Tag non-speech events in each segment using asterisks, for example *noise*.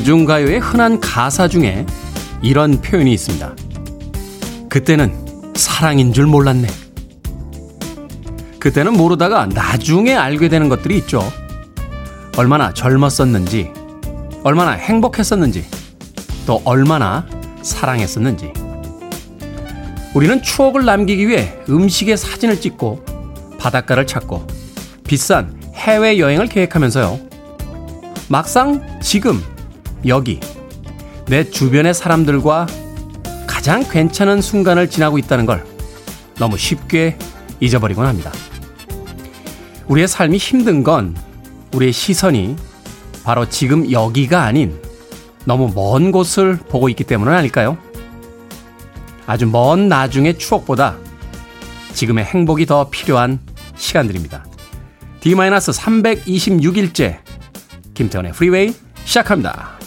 대중가요의 흔한 가사 중에 이런 표현이 있습니다. 그때는 사랑인 줄 몰랐네. 그때는 모르다가 나중에 알게 되는 것들이 있죠. 얼마나 젊었었는지, 얼마나 행복했었는지, 또 얼마나 사랑했었는지. 우리는 추억을 남기기 위해 음식의 사진을 찍고 바닷가를 찾고 비싼 해외여행을 계획하면서요. 막상 지금 여기 내 주변의 사람들과 가장 괜찮은 순간을 지나고 있다는 걸 너무 쉽게 잊어버리곤 합니다. 우리의 삶이 힘든 건 우리의 시선이 바로 지금 여기가 아닌 너무 먼 곳을 보고 있기 때문은 아닐까요? 아주 먼 나중의 추억보다 지금의 행복이 더 필요한 시간들입니다. D-326일째 김태원의 프리웨이 시작합니다.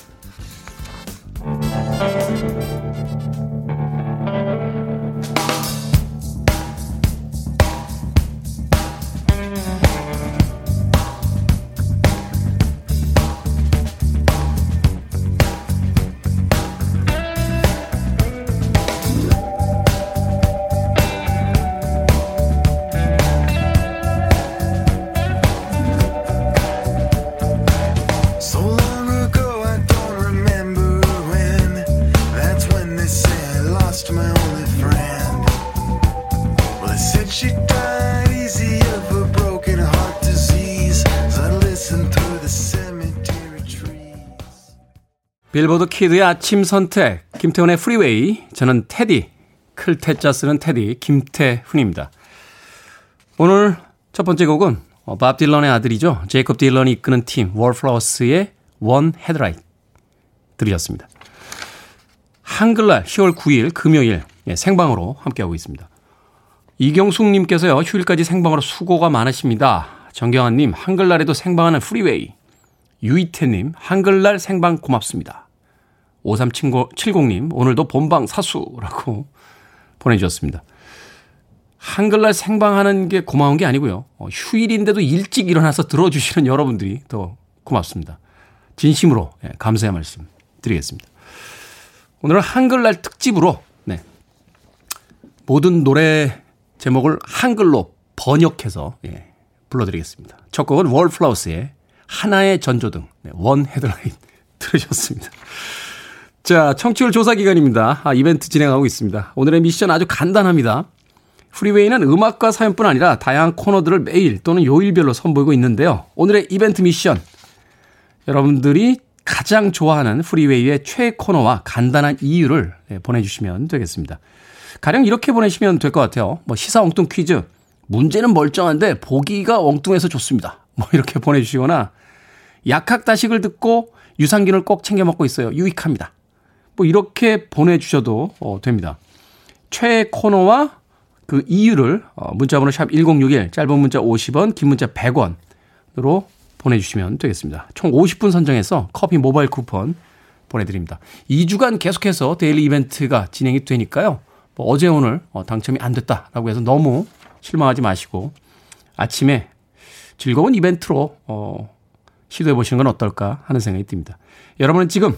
빌보드 키드의 아침 선택, 김태훈의 프리웨이. 저는 테디, 클테짜 쓰는 테디, 김태훈입니다. 오늘 첫 번째 곡은 어, 밥 딜런의 아들이죠. 제이콥 딜런이 이끄는 팀, 월플라워스의 One Headlight 들으셨습니다. 한글날 10월 9일 금요일 예, 생방으로 함께하고 있습니다. 이경숙님께서요, 휴일까지 생방으로 수고가 많으십니다. 정경환님, 한글날에도 생방하는 프리웨이. 유이태님, 한글날 생방 고맙습니다. 5370님, 오늘도 본방 사수라고 *laughs* 보내주셨습니다. 한글날 생방하는 게 고마운 게 아니고요. 어, 휴일인데도 일찍 일어나서 들어주시는 여러분들이 더 고맙습니다. 진심으로 예, 감사의 말씀 드리겠습니다. 오늘은 한글날 특집으로 네, 모든 노래 제목을 한글로 번역해서 예, 불러드리겠습니다. 첫 곡은 월플라워스의 하나의 전조등, 네, One Headlight *laughs* 들으셨습니다. 자, 청취율 조사 기간입니다. 아, 이벤트 진행하고 있습니다. 오늘의 미션 아주 간단합니다. 프리웨이는 음악과 사연뿐 아니라 다양한 코너들을 매일 또는 요일별로 선보이고 있는데요. 오늘의 이벤트 미션. 여러분들이 가장 좋아하는 프리웨이의 최애 코너와 간단한 이유를 네, 보내주시면 되겠습니다. 가령 이렇게 보내시면 될 것 같아요. 뭐 시사 엉뚱 퀴즈. 문제는 멀쩡한데 보기가 엉뚱해서 좋습니다. 뭐 이렇게 보내주시거나 약학다식을 듣고 유산균을 꼭 챙겨 먹고 있어요. 유익합니다. 뭐 이렇게 보내주셔도 어, 됩니다. 최애 코너와 그 이유를 어, 문자번호 샵 1061, 짧은 문자 50원, 긴 문자 100원으로 보내주시면 되겠습니다. 총 50분 선정해서 커피 모바일 쿠폰 보내드립니다. 2주간 계속해서 daily 이벤트가 진행이 되니까요. 뭐 어제 오늘 어, 당첨이 안 됐다라고 해서 너무 실망하지 마시고 아침에 즐거운 이벤트로 어, 시도해 보시는 건 어떨까 하는 생각이 듭니다. 여러분은 지금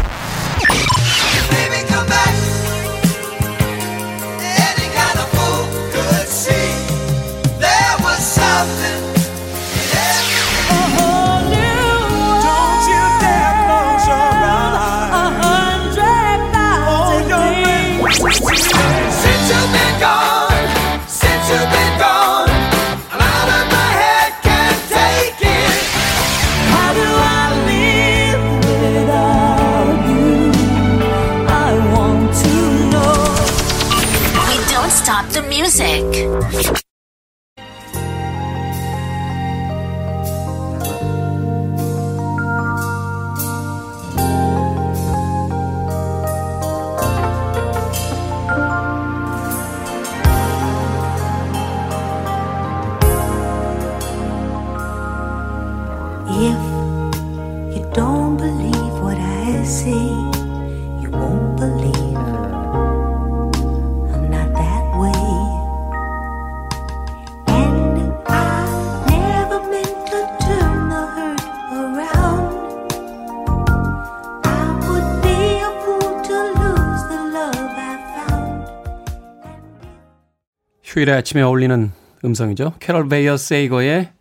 휴일의 아침에 어울리는 음성이죠. 캐럴 베이어 세이거의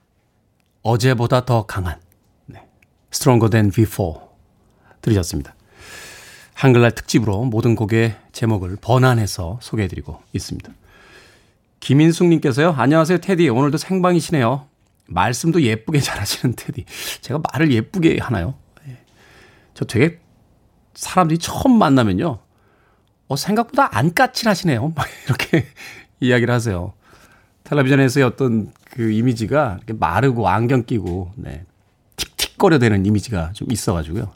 어제보다 더 강한 네. Stronger Than Before 들으셨습니다. 한글날 특집으로 모든 곡의 제목을 번안해서 소개해드리고 있습니다. 김인숙님께서요. 안녕하세요 테디. 오늘도 생방이시네요. 말씀도 예쁘게 *laughs* 잘하시는 테디. 제가 말을 예쁘게 하나요? 예. 저 되게 사람들이 처음 만나면요. 어, 생각보다 안 까칠하시네요. *laughs* 막 이렇게 이야기를 하세요. 텔레비전에서의 어떤 그 이미지가 이렇게 마르고 안경 끼고, 네. 틱틱거려대는 이미지가 좀 있어가지고요.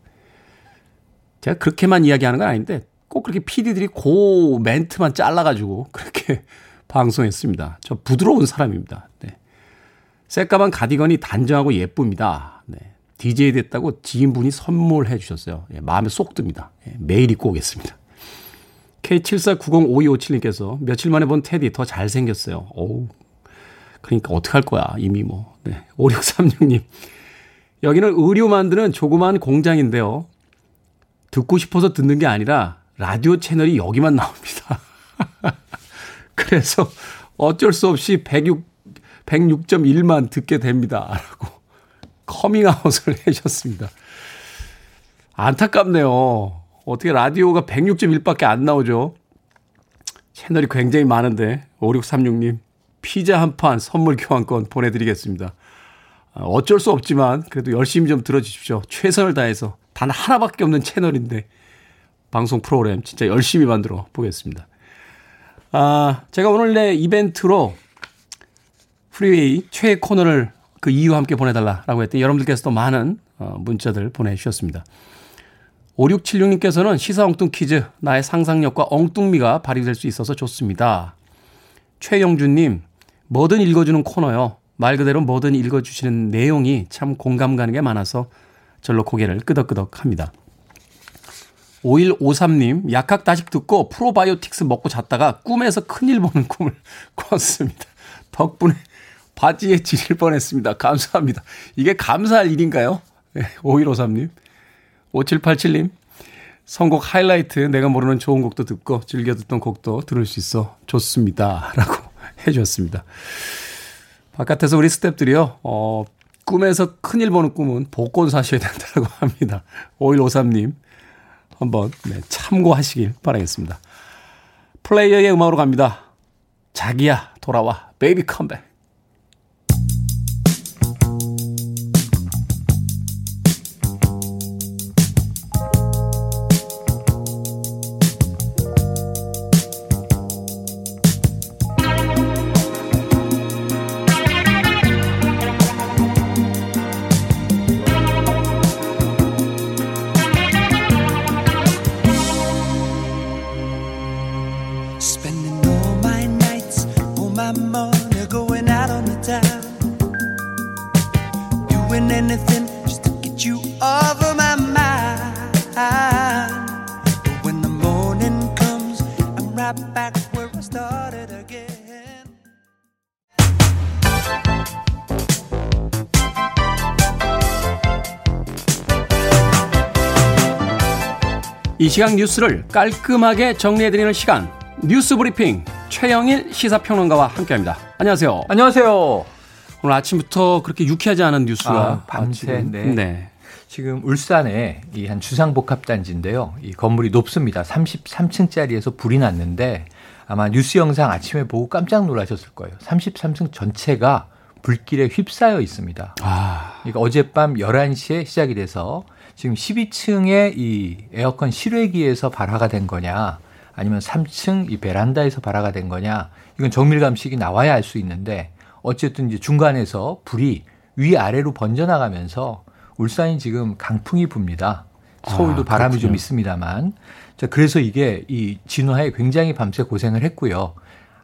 제가 그렇게만 이야기하는 건 아닌데 꼭 그렇게 PD들이 고 멘트만 잘라가지고 그렇게 *laughs* 방송했습니다. 저 부드러운 사람입니다. 네. 새까만 가디건이 단정하고 예쁩니다. 네. DJ 됐다고 지인분이 선물해 주셨어요. 예, 마음에 쏙 듭니다. 예, 매일 입고 오겠습니다. K74905257님께서 며칠 만에 본 테디 더 잘생겼어요. 어우. 그러니까 어떡할 거야. 이미 뭐. 네. 5636님. 여기는 의류 만드는 조그만 공장인데요. 듣고 싶어서 듣는 게 아니라 라디오 채널이 여기만 나옵니다. *laughs* 그래서 어쩔 수 없이 106, 106.1만 듣게 됩니다. 라고 *laughs* 커밍아웃을 해주셨습니다. 안타깝네요. 어떻게 라디오가 106.1밖에 안 나오죠? 채널이 굉장히 많은데 5636님 피자 한 판 선물 교환권 보내드리겠습니다. 아, 어쩔 수 없지만 그래도 열심히 좀 들어주십시오. 최선을 다해서 단 하나밖에 없는 채널인데 방송 프로그램 진짜 열심히 만들어 보겠습니다. 아, 제가 오늘 내 이벤트로 프리웨이 최애 코너를 그 이유와 함께 보내달라라고 했더니 여러분들께서도 많은 어, 문자들 보내주셨습니다. 5676님께서는 시사 엉뚱 퀴즈, 나의 상상력과 엉뚱미가 발휘될 수 있어서 좋습니다. 최영준님, 뭐든 읽어주는 코너요. 말 그대로 뭐든 읽어주시는 내용이 참 공감 가는 게 많아서 절로 고개를 끄덕끄덕 합니다. 5153님, 약학 다식 듣고 프로바이오틱스 먹고 잤다가 꿈에서 큰일 보는 꿈을 *laughs* 꿨습니다. 덕분에 바지에 지릴 뻔 했습니다. 감사합니다. 이게 감사할 일인가요? 네, 5153님. 5787님. 선곡 하이라이트 내가 모르는 좋은 곡도 듣고 즐겨 듣던 곡도 들을 수 있어 좋습니다. *laughs* 라고 해주셨습니다. 바깥에서 우리 스탭들이요, 어, 꿈에서 큰일 보는 꿈은 복권 사셔야 된다고 *laughs* 합니다. 5153님. 한번 네, 참고하시길 바라겠습니다. 플레이어의 음악으로 갑니다. 자기야, 돌아와. 베이비 컴백. 시각 뉴스를 깔끔하게 정리해드리는 시각 뉴스 브리핑 최영일 시사평론가와 함께합니다. 안녕하세요. 안녕하세요. 오늘 아침부터 그렇게 유쾌하지 않은 뉴스가 아, 밤새 네. 네. 지금 울산에 이 한 주상복합단지인데요. 이 건물이 높습니다. 33층짜리에서 불이 났는데 아마 뉴스 영상 아침에 보고 깜짝 놀라셨을 거예요. 33층 전체가 불길에 휩싸여 있습니다. 아. 그러니까 어젯밤 11시에 시작이 돼서 지금 12층에 이 에어컨 실외기에서 발화가 된 거냐 아니면 3층 이 베란다에서 발화가 된 거냐 이건 정밀 감식이 나와야 알 수 있는데 어쨌든 이제 중간에서 불이 위아래로 번져나가면서 울산이 지금 강풍이 붑니다. 서울도 아, 바람이 좀 있습니다만. 자, 그래서 이게 이 진화에 굉장히 밤새 고생을 했고요.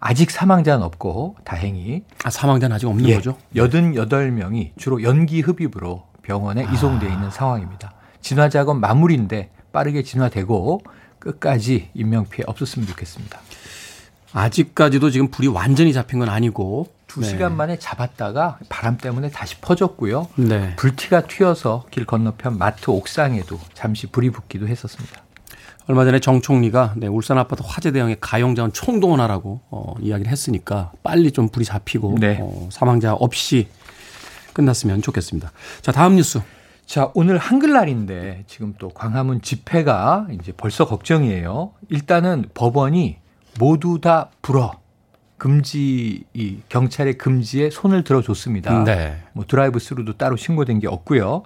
아직 사망자는 없고 다행히 아, 사망자는 아직 없는 예, 거죠? 88명이 주로 연기 흡입으로 병원에 아. 이송돼 있는 상황입니다. 진화 작업 마무리인데 빠르게 진화되고 끝까지 인명 피해 없었으면 좋겠습니다. 아직까지도 지금 불이 완전히 잡힌 건 아니고 두 네. 시간 만에 잡았다가 바람 때문에 다시 퍼졌고요. 네. 불티가 튀어서 길 건너편 마트 옥상에도 잠시 불이 붙기도 했었습니다. 얼마 전에 정 총리가 네, 울산 아파트 화재 대응에 가용자원 총동원하라고 어, 이야기를 했으니까 빨리 좀 불이 잡히고 네. 어, 사망자 없이 끝났으면 좋겠습니다. 자, 다음 뉴스. 자, 오늘 한글날인데 지금 또 광화문 집회가 이제 벌써 걱정이에요. 일단은 법원이 모두 다 불허. 금지 이 경찰의 금지에 손을 들어줬습니다. 네. 뭐 drive-through도 따로 신고된 게 없고요.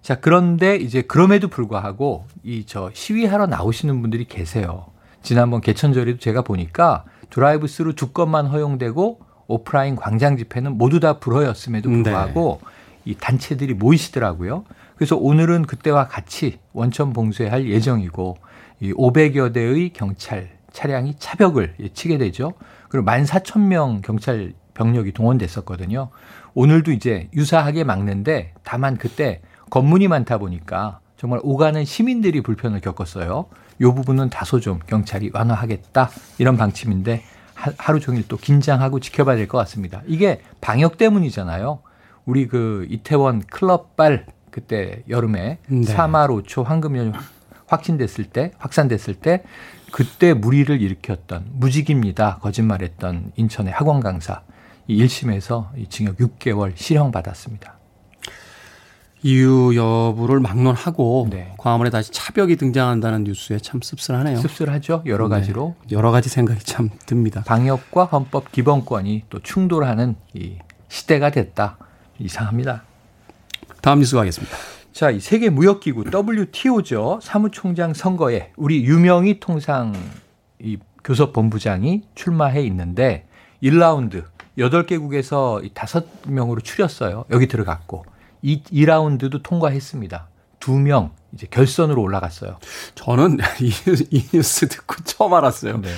자, 그런데 이제 그럼에도 불구하고 이 저 시위하러 나오시는 분들이 계세요. 지난번 개천절에도 제가 보니까 드라이브 스루 두 건만 허용되고 오프라인 광장 집회는 모두 다 불허였음에도 네. 불구하고 네. 이 단체들이 모이시더라고요. 그래서 오늘은 그때와 같이 원천 봉쇄할 예정이고 이 500여 대의 경찰 차량이 차벽을 치게 되죠. 그리고 14,000명 경찰 병력이 동원됐었거든요. 오늘도 이제 유사하게 막는데 다만 그때 검문이 많다 보니까 정말 오가는 시민들이 불편을 겪었어요. 요 부분은 다소 좀 경찰이 완화하겠다 이런 방침인데 하루 종일 또 긴장하고 지켜봐야 될 것 같습니다. 이게 방역 때문이잖아요. 우리 그 이태원 클럽발 그때 여름에 네. 3할 5초 황금 연휴 확진됐을 때 확산됐을 때 그때 무리를 일으켰던 무직입니다. 거짓말했던 인천의 학원 강사 이 1심에서 이 징역 6개월 실형 받았습니다. 이유 여부를 막론하고 네. 광화문에 다시 차벽이 등장한다는 뉴스에 참 씁쓸하네요. 씁쓸하죠. 여러 네. 가지로 네. 여러 가지 생각이 참 듭니다. 방역과 헌법 기본권이 또 충돌하는 이 시대가 됐다. 이상합니다. 다음 뉴스 가겠습니다. 자, 이 세계 무역기구 WTO죠. 사무총장 선거에 우리 유명희 통상 이 교섭본부장이 출마해 있는데 1라운드 8개국에서 5명으로 추렸어요. 여기 들어갔고 이 2라운드도 통과했습니다. 두명 이제 결선으로 올라갔어요. 저는 *laughs* 이, 이 뉴스 듣고 처음 알았어요. 네.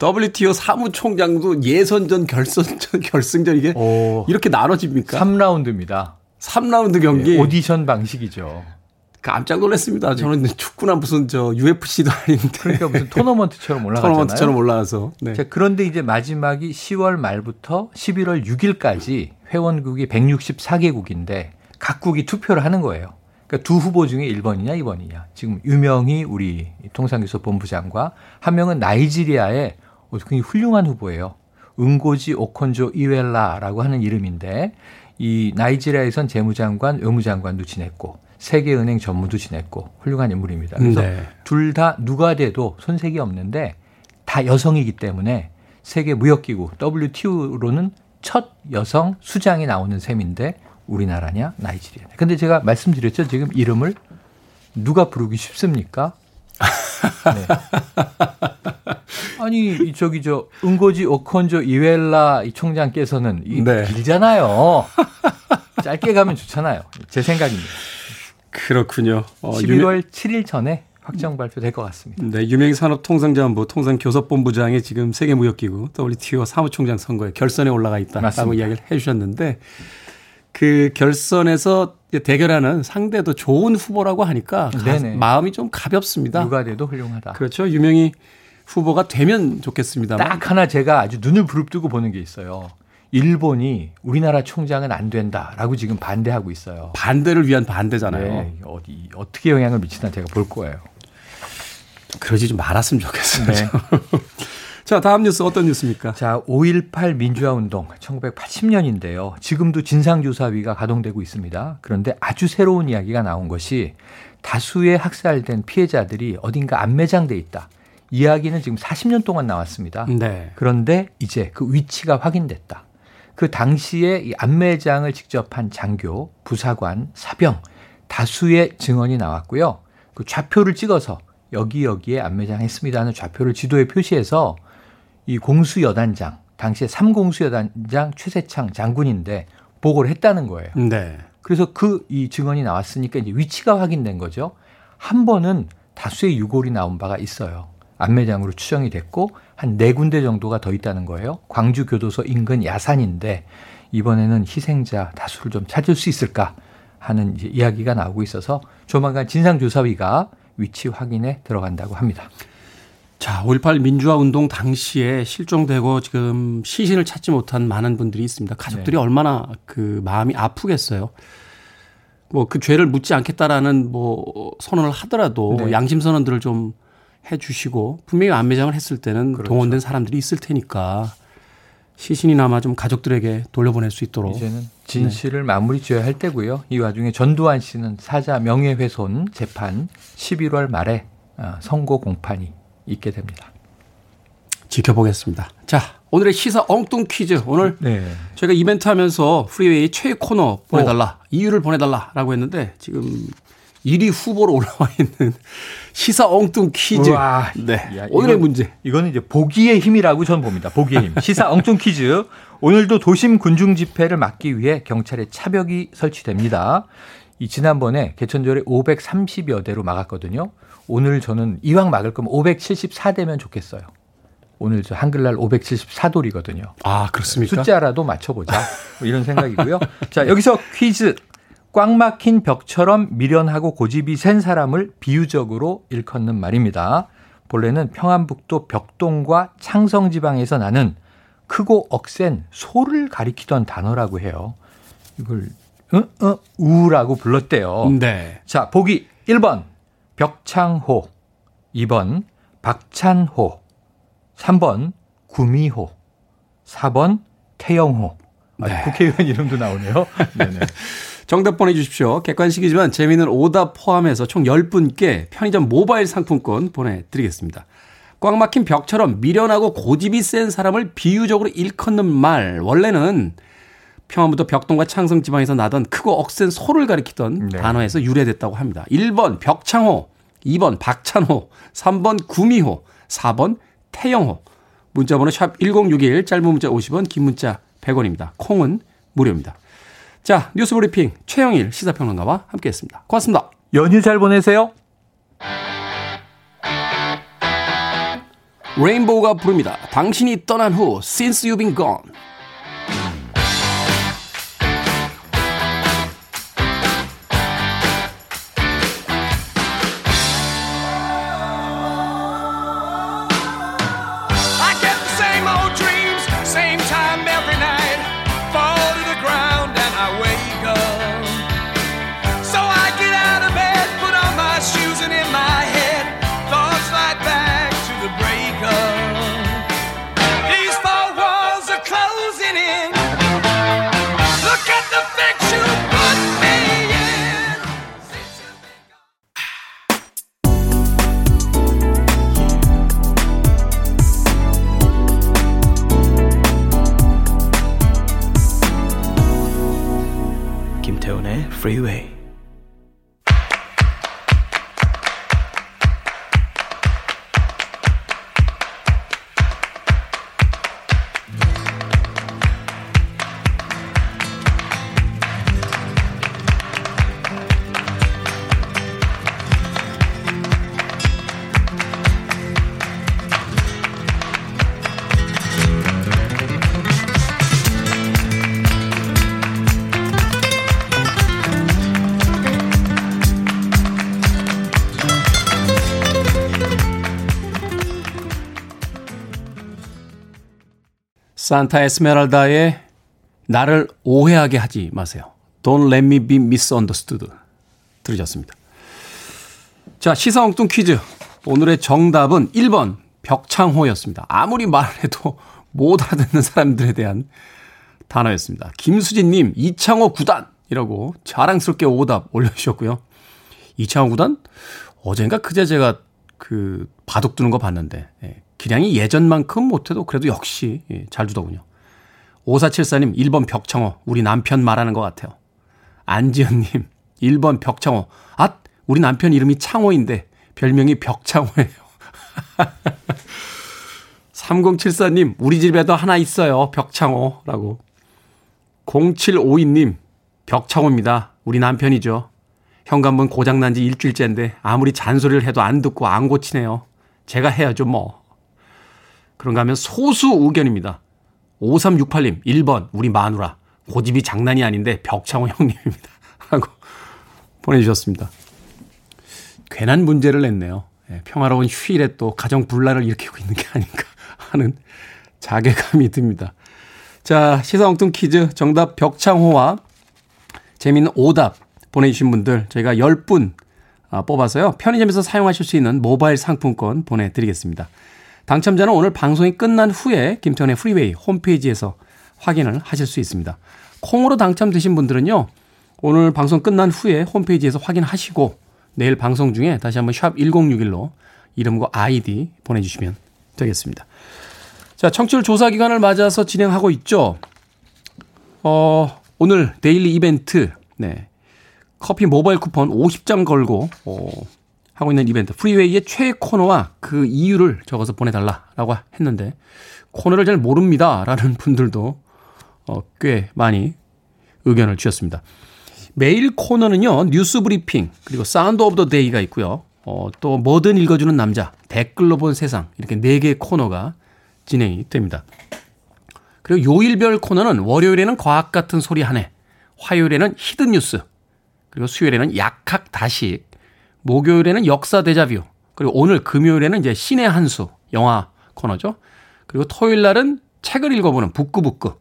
WTO 사무총장도 예선전, 결선전, *laughs* 결승전 이게 오, 이렇게 나눠집니까? 3라운드입니다. 3라운드 경기. 네, 오디션 방식이죠. 깜짝 놀랐습니다. 저는 네. 축구나 무슨 저 UFC도 아닌데. 그러니까 무슨 토너먼트처럼 올라가잖아요. 토너먼트처럼 올라가서. 네. 자, 그런데 이제 마지막이 10월 말부터 11월 6일까지 회원국이 164개국인데 각국이 투표를 하는 거예요. 그러니까 두 후보 중에 1번이냐 2번이냐. 지금 유명히 우리 통상교섭 본부장과 한 명은 나이지리아의 굉장히 훌륭한 후보예요. 은고지 오콘조 이웰라라고 하는 이름인데 이 나이지리아에선 재무장관, 의무장관도 지냈고 세계은행 전무도 지냈고 훌륭한 인물입니다. 그래서 네. 둘다 누가 돼도 손색이 없는데 다 여성이기 때문에 세계 무역기구 WTO로는 첫 여성 수장이 나오는 셈인데 우리나라냐 나이지리아. 근데 제가 말씀드렸죠. 지금 이름을 누가 부르기 쉽습니까? 네. 아니 저기 저 은고지 오콘조 이웰라 이 총장께서는 이 네. 길잖아요. 짧게 가면 좋잖아요. 제 생각입니다. 그렇군요. 어, 11월 유명... 7일 전에 확정 발표될 것 같습니다. 네, 유명 산업통상자원부 통상교섭본부장이 지금 세계무역기구 WTO 사무총장 선거에 결선에 올라가 있다라고. 이야기를 해주셨는데 그 결선에서 대결하는 상대도 좋은 후보라고 하니까 마음이 좀 가볍습니다. 누가 돼도 훌륭하다. 그렇죠. 유명히 후보가 되면 좋겠습니다. 딱 하나 제가 아주 눈을 부릅뜨고 보는 게 있어요. 일본이 우리나라 총장은 안 된다라고 지금 반대하고 있어요. 반대를 위한 반대잖아요. 네, 어디 어떻게 영향을 미치나 제가 볼 거예요. 그러지 좀 말았으면 좋겠어요. 네. *laughs* 자, 다음 뉴스 어떤 뉴스입니까? 자, 5.18 민주화 운동 1980년인데요. 지금도 진상조사위가 가동되고 있습니다. 그런데 아주 새로운 이야기가 나온 것이 다수의 학살된 피해자들이 어딘가 안매장돼 있다. 이야기는 지금 40년 동안 나왔습니다. 네. 그런데 이제 그 위치가 확인됐다. 그 당시에 이 안매장을 직접 한 장교, 부사관, 사병 다수의 증언이 나왔고요. 그 좌표를 찍어서 여기 여기에 안매장 했습니다 는 좌표를 지도에 표시해서 이 공수여단장, 당시에 삼공수여단장 최세창 장군인데 보고를 했다는 거예요. 네. 그래서 그 이 증언이 나왔으니까 이제 위치가 확인된 거죠. 한 번은 다수의 유골이 나온 바가 있어요. 안매장으로 추정이 됐고 한 네 군데 정도가 더 있다는 거예요. 광주 교도소 인근 야산인데 이번에는 희생자 다수를 좀 찾을 수 있을까 하는 이야기가 나오고 있어서 조만간 진상조사위가 위치 확인에 들어간다고 합니다. 자, 5.18 민주화 운동 당시에 실종되고 지금 시신을 찾지 못한 많은 분들이 있습니다. 가족들이 네. 얼마나 그 마음이 아프겠어요. 뭐 그 죄를 묻지 않겠다라는 뭐 선언을 하더라도 네. 양심 선언들을 좀 해 주시고 분명히 안매장을 했을 때는 그렇죠. 동원된 사람들이 있을 테니까 시신이나마 좀 가족들에게 돌려보낼 수 있도록 이제는 진실을 네. 마무리 지어야 할 때고요. 이 와중에 전두환 씨는 사자 명예훼손 재판 11월 말에 아, 선고 공판이 있게 됩니다. 지켜보겠습니다. 자, 오늘의 시사 엉뚱 퀴즈. 오늘 네. 저희가 이벤트 하면서 프리웨이 최애 코너 보내달라. 어. 이유를 보내달라라고 했는데 지금 1위 후보로 *laughs* 올라와 있는 시사 엉뚱 퀴즈. 우와. 네. 야, 오늘의 이건, 문제. 이거는 이제 보기의 힘이라고 저는 봅니다. 보기의 힘. *laughs* 시사 엉뚱 퀴즈. 오늘도 도심 군중 집회를 막기 위해 경찰의 차벽이 설치됩니다. 이 지난번에 개천절에 530여 대로 막았거든요. 오늘 저는 이왕 막을 거면 574대면 좋겠어요. 오늘 저 한글날 574돌이거든요. 아, 그렇습니까? 숫자라도 맞춰보자. 뭐 이런 생각이고요. *laughs* 자, 여기서 퀴즈. 꽉 막힌 벽처럼 미련하고 고집이 센 사람을 비유적으로 일컫는 말입니다. 본래는 평안북도 벽동과 창성지방에서 나는 크고 억센 소를 가리키던 단어라고 해요. 이걸 어, 어, 우라고 불렀대요. 네. 자, 보기 1번 벽창호, 2번 박찬호, 3번 구미호, 4번 태영호. 네. 국회의원 이름도 나오네요. *laughs* 네네. 정답 보내주십시오. 객관식이지만 재미있는 오답 포함해서 총 10분께 편의점 모바일 상품권 보내드리겠습니다. 꽉 막힌 벽처럼 미련하고 고집이 센 사람을 비유적으로 일컫는 말. 원래는 평안부터 벽동과 창성 지방에서 나던 크고 억센 소를 가리키던 네. 단어에서 유래됐다고 합니다. 1번 벽창호, 2번 박찬호, 3번 구미호, 4번 태영호. 문자번호 샵 1061, 짧은 문자 50원, 긴 문자 100원입니다. 콩은 무료입니다. 자, 뉴스 브리핑 최영일 시사평론가와 함께했습니다. 고맙습니다. 연휴 잘 보내세요. 레인보우가 부릅니다. 당신이 떠난 후 Since You've Been Gone. 산타 에스메랄다의 나를 오해하게 하지 마세요. Don't let me be misunderstood. 들으셨습니다. 자, 시사 엉뚱 퀴즈. 오늘의 정답은 1번 벽창호였습니다. 아무리 말해도 못 알아듣는 사람들에 대한 단어였습니다. 김수진님, 이창호 구단이라고 자랑스럽게 오답 올려주셨고요. 이창호 구단? 어젠가 그제 제가 그 바둑 두는 거 봤는데, 예, 기량이 예전만큼 못해도 그래도 역시 예, 잘 두더군요. 5474님 1번 벽창호 우리 남편 말하는 것 같아요. 안지현님 *laughs* 1번 벽창호 아 우리 남편 이름이 창호인데 별명이 벽창호예요. *laughs* 3074님 우리 집에도 하나 있어요. 벽창호라고. 0752님 벽창호입니다. 우리 남편이죠. 현관문 고장난 지 일주일째인데 아무리 잔소리를 해도 안 듣고 안 고치네요. 제가 해야죠 뭐. 그런가 하면 소수 의견입니다. 5368님, 1번, 우리 마누라. 고집이 장난이 아닌데 벽창호 형님입니다. *laughs* 하고 보내주셨습니다. 괜한 문제를 냈네요. 예, 평화로운 휴일에 또 가정 분란을 일으키고 있는 게 아닌가 *laughs* 하는 자괴감이 듭니다. 자, 시사 엉뚱 퀴즈 정답 벽창호와 재미있는 오답 보내주신 분들 저희가 10분 아, 뽑아서요. 편의점에서 사용하실 수 있는 모바일 상품권 보내드리겠습니다. 당첨자는 오늘 방송이 끝난 후에 김태훈의 프리웨이 홈페이지에서 확인을 하실 수 있습니다. 콩으로 당첨되신 분들은요. 오늘 방송 끝난 후에 홈페이지에서 확인하시고 내일 방송 중에 다시 한번 샵 1061로 이름과 아이디 보내주시면 되겠습니다. 자, 청취율 조사 기간을 맞아서 진행하고 있죠. 어, 오늘 daily 이벤트, 네. 커피 모바일 쿠폰 50장 걸고, 어, 하고 있는 이벤트. 프리웨이의 최애 코너와 그 이유를 적어서 보내달라라고 했는데, 코너를 잘 모릅니다. 라는 분들도, 어, 꽤 많이 의견을 주셨습니다. 매일 코너는요, 뉴스 브리핑, 그리고 Sound of the Day가 있고요. 어, 또 뭐든 읽어주는 남자, 댓글로 본 세상, 이렇게 네 개의 코너가 진행이 됩니다. 그리고 요일별 코너는 월요일에는 과학 같은 소리 한 해, 화요일에는 hidden 뉴스, 그리고 수요일에는 약학 다식, 목요일에는 역사 데자뷰, 그리고 오늘 금요일에는 이제 신의 한 수, 영화 코너죠. 그리고 토요일 날은 책을 읽어보는 북구북구,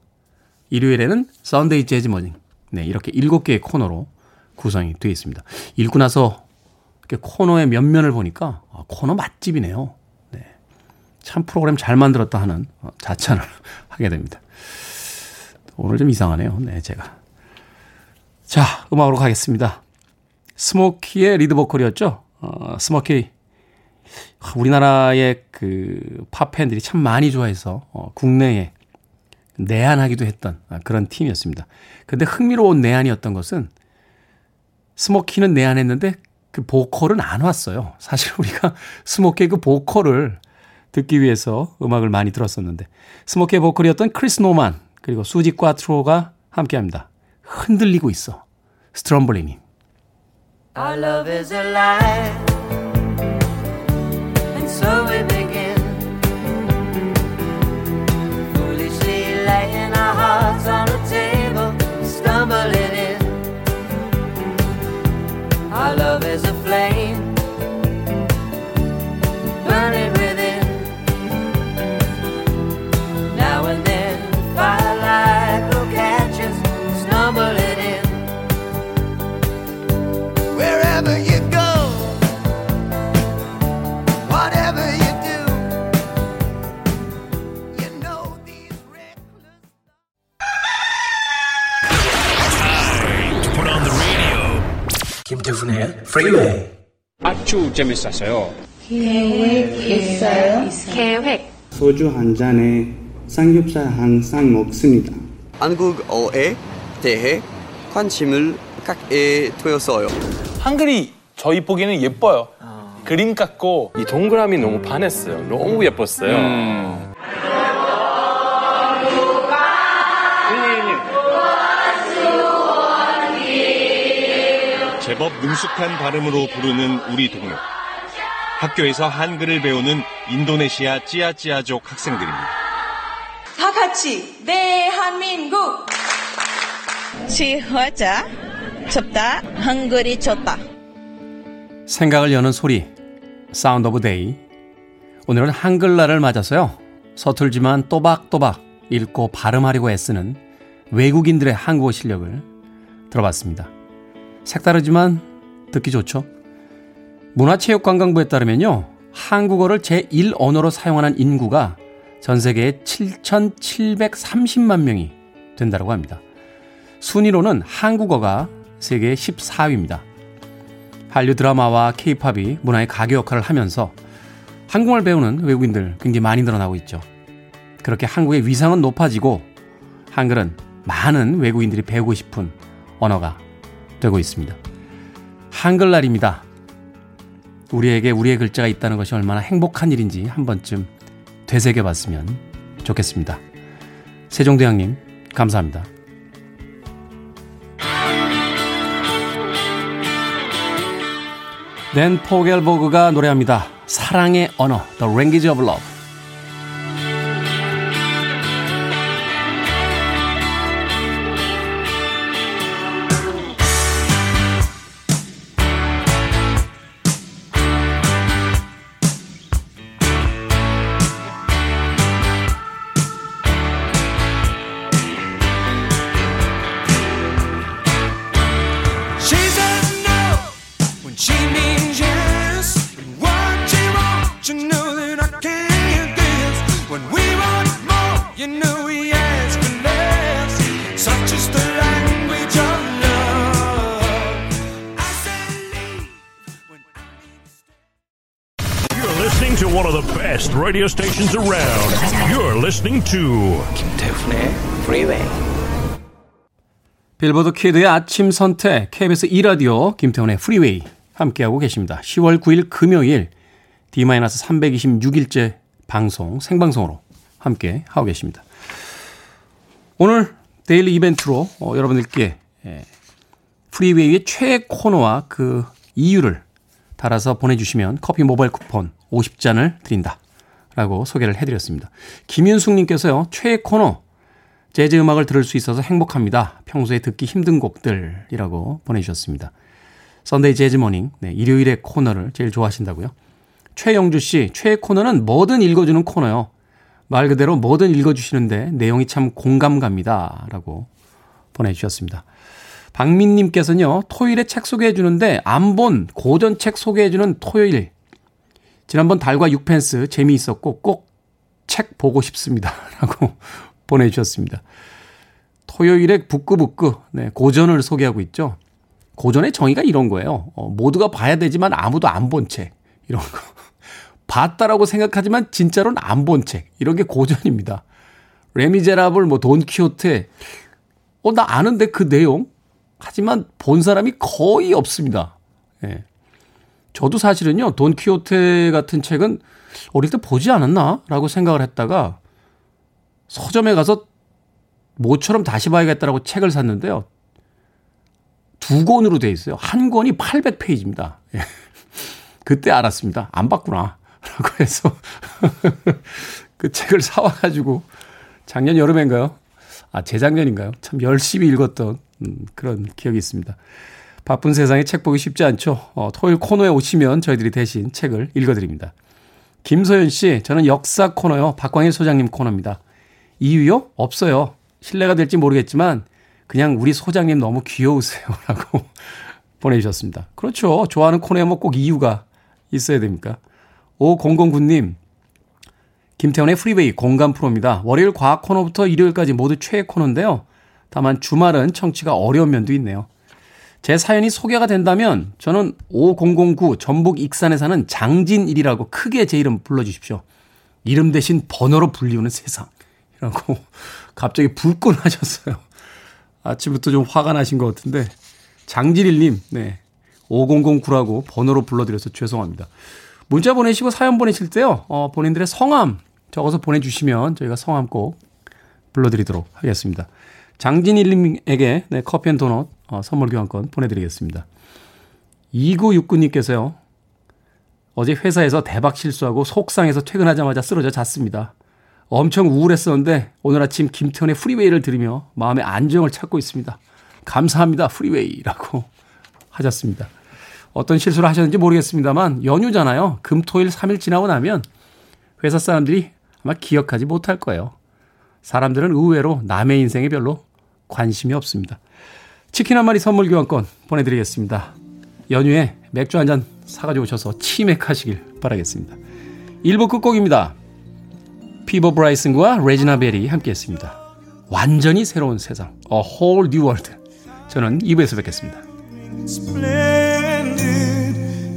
일요일에는 Sunday Jazz Morning. 네, 이렇게 일곱 개의 코너로 구성이 되어 있습니다. 읽고 나서 이렇게 코너의 면면을 보니까 아, 코너 맛집이네요. 참 프로그램 잘 만들었다 하는 어, 자찬을 *laughs* 하게 됩니다. 오늘 좀 이상하네요. 네, 제가. 자, 음악으로 가겠습니다. 스모키의 리드 보컬이었죠. 어, 스모키. 우리나라의 그 팝 팬들이 참 많이 좋아해서 어, 국내에 내한하기도 했던 아, 그런 팀이었습니다. 근데 흥미로운 내한이었던 것은 스모키는 내한했는데 그 보컬은 안 왔어요. 사실 우리가 *laughs* 스모키의 그 보컬을 듣기 위해서 음악을 많이 들었었는데 스모키의 보컬이었던 크리스 노만 그리고 수지 꽈트로가 함께합니다. 흔들리고 있어. 스트럼블링이. Our love is alive And so we begin. Foolishly laying our hearts on a table Stumbling in. Our love is a flame 김태훈의 프리웨이 아주 재밌었어요. 계획 있어요? 계획. 소주 한 잔에 삼겹살 항상 먹습니다. 한국어에 대해 관심을 갖게 되었어요. 한글이 저희 보기에는 예뻐요. 그림 같고 이 동그라미 너무 반했어요. 너무 예뻤어요. 음. 능숙한 발음으로 부르는 우리 동료. 학교에서 한글을 배우는 인도네시아 찌아찌아족 학생들입니다. 다 같이 대한민국 시화자 첩다 한글이 좋다 생각을 여는 소리 사운드 오브 데이 오늘은 한글날을 맞아서요 서툴지만 또박또박 읽고 발음하려고 애쓰는 외국인들의 한국어 실력을 들어봤습니다. 색다르지만 듣기 좋죠. 문화체육관광부에 따르면요. 한국어를 제1 언어로 사용하는 인구가 전 세계에 7,730만 명이 된다고 합니다. 순위로는 한국어가 세계 14위입니다. 한류 드라마와 케이팝이 문화의 가교 역할을 하면서 한국어를 배우는 외국인들 굉장히 많이 늘어나고 있죠. 그렇게 한국의 위상은 높아지고 한글은 많은 외국인들이 배우고 싶은 언어가 되고 있습니다. 한글날입니다. 우리에게 우리의 글자가 있다는 것이 얼마나 행복한 일인지 한 번쯤 되새겨 봤으면 좋겠습니다. 세종대왕님, 감사합니다. 댄 포겔버그가 노래합니다. 사랑의 언어, The Language of Love. Radio stations around. You're listening to 김태훈의 Freeway. 빌보드 kid의 아침 선택 KBS 2 라디오 김태훈의 프리웨이 함께하고 계십니다. 10월 9일 금요일 D-326일째 방송 생방송으로 함께 하고 계십니다. 오늘 daily 이벤트로 어, 여러분들께 예, 프리웨이의 최애 코너와 그 이유를 달아서 보내주시면 커피 모바일 쿠폰 50장을 드린다. 라고 소개를 해드렸습니다. 김윤숙님께서요, 최애 코너, 재즈 음악을 들을 수 있어서 행복합니다. 평소에 듣기 힘든 곡들이라고 보내주셨습니다. Sunday Jazz Morning, 네, 일요일의 코너를 제일 좋아하신다고요? 최영주 씨, 최애 코너는 뭐든 읽어주는 코너요. 말 그대로 뭐든 읽어주시는데 내용이 참 공감 갑니다. 라고 보내주셨습니다. 박민님께서는요, 토요일에 책 소개해주는데 안 본 고전 책 소개해주는 토요일. 지난번 달과 육펜스 재미있었고 꼭 책 보고 싶습니다. *laughs* 라고 보내주셨습니다. 토요일에 북끄북끄, 네, 고전을 소개하고 있죠. 고전의 정의가 이런 거예요. 어, 모두가 봐야 되지만 아무도 안 본 책. 이런 거. *laughs* 봤다라고 생각하지만 진짜로는 안 본 책. 이런 게 고전입니다. 레미제라블, 뭐, 돈키호테. 어, 나 아는데 그 내용? 하지만 본 사람이 거의 없습니다. 예. 저도 사실은요, 돈키호테 같은 책은 어릴 때 보지 않았나? 라고 생각을 했다가 서점에 가서 모처럼 다시 봐야겠다라고 책을 샀는데요. 두 권으로 돼 있어요. 한 권이 800페이지입니다. 예. *laughs* 그때 알았습니다. 안 봤구나. 라고 해서 *laughs* 그 책을 사와가지고 작년 여름엔가요? 아, 재작년인가요? 참 열심히 읽었던 음, 그런 기억이 있습니다. 바쁜 세상에 책 보기 쉽지 않죠. 어, 토요일 코너에 오시면 저희들이 대신 책을 읽어드립니다. 김소연 씨, 저는 역사 코너요. 박광일 소장님 코너입니다. 이유요? 없어요. 신뢰가 될지 모르겠지만 그냥 우리 소장님 너무 귀여우세요. *laughs* 라고 보내주셨습니다. 그렇죠. 좋아하는 코너에 뭐 꼭 이유가 있어야 됩니까? 5009님, 김태훈의 프리웨이 공감 프로입니다. 월요일 과학 코너부터 일요일까지 모두 최애 코너인데요. 다만 주말은 청취가 어려운 면도 있네요. 제 사연이 소개가 된다면 저는 5009 전북 익산에 사는 장진일이라고 크게 제 이름 불러주십시오. 이름 대신 번호로 불리우는 세상. 이라고 *laughs* 갑자기 불끈 하셨어요. 아침부터 좀 화가 나신 것 같은데 장진일님, 네. 5009라고 번호로 불러드려서 죄송합니다. 문자 보내시고 사연 보내실 때요, 어, 본인들의 성함 적어서 보내주시면 저희가 성함 꼭 불러드리도록 하겠습니다. 장진일님에게 네, 커피 and 도넛 어, 선물 교환권 보내드리겠습니다. 2969님께서요, 어제 회사에서 대박 실수하고 속상해서 퇴근하자마자 쓰러져 잤습니다. 엄청 우울했었는데 오늘 아침 김태훈의 프리웨이를 들으며 마음의 안정을 찾고 있습니다. 감사합니다. 프리웨이라고 *laughs* 하셨습니다. 어떤 실수를 하셨는지 모르겠습니다만 연휴잖아요. 금, 토, 일 3일 지나고 나면 회사 사람들이 아마 기억하지 못할 거예요. 사람들은 의외로 남의 인생에 별로 관심이 없습니다. 치킨 한 마리 선물 교환권 보내드리겠습니다. 연휴에 맥주 한 잔 사가지고 오셔서 치맥하시길 바라겠습니다. 1부 끝곡입니다. 피보 브라이슨과 레지나 벨이 함께했습니다. 완전히 새로운 세상, A Whole New World. 저는 2부에서 뵙겠습니다.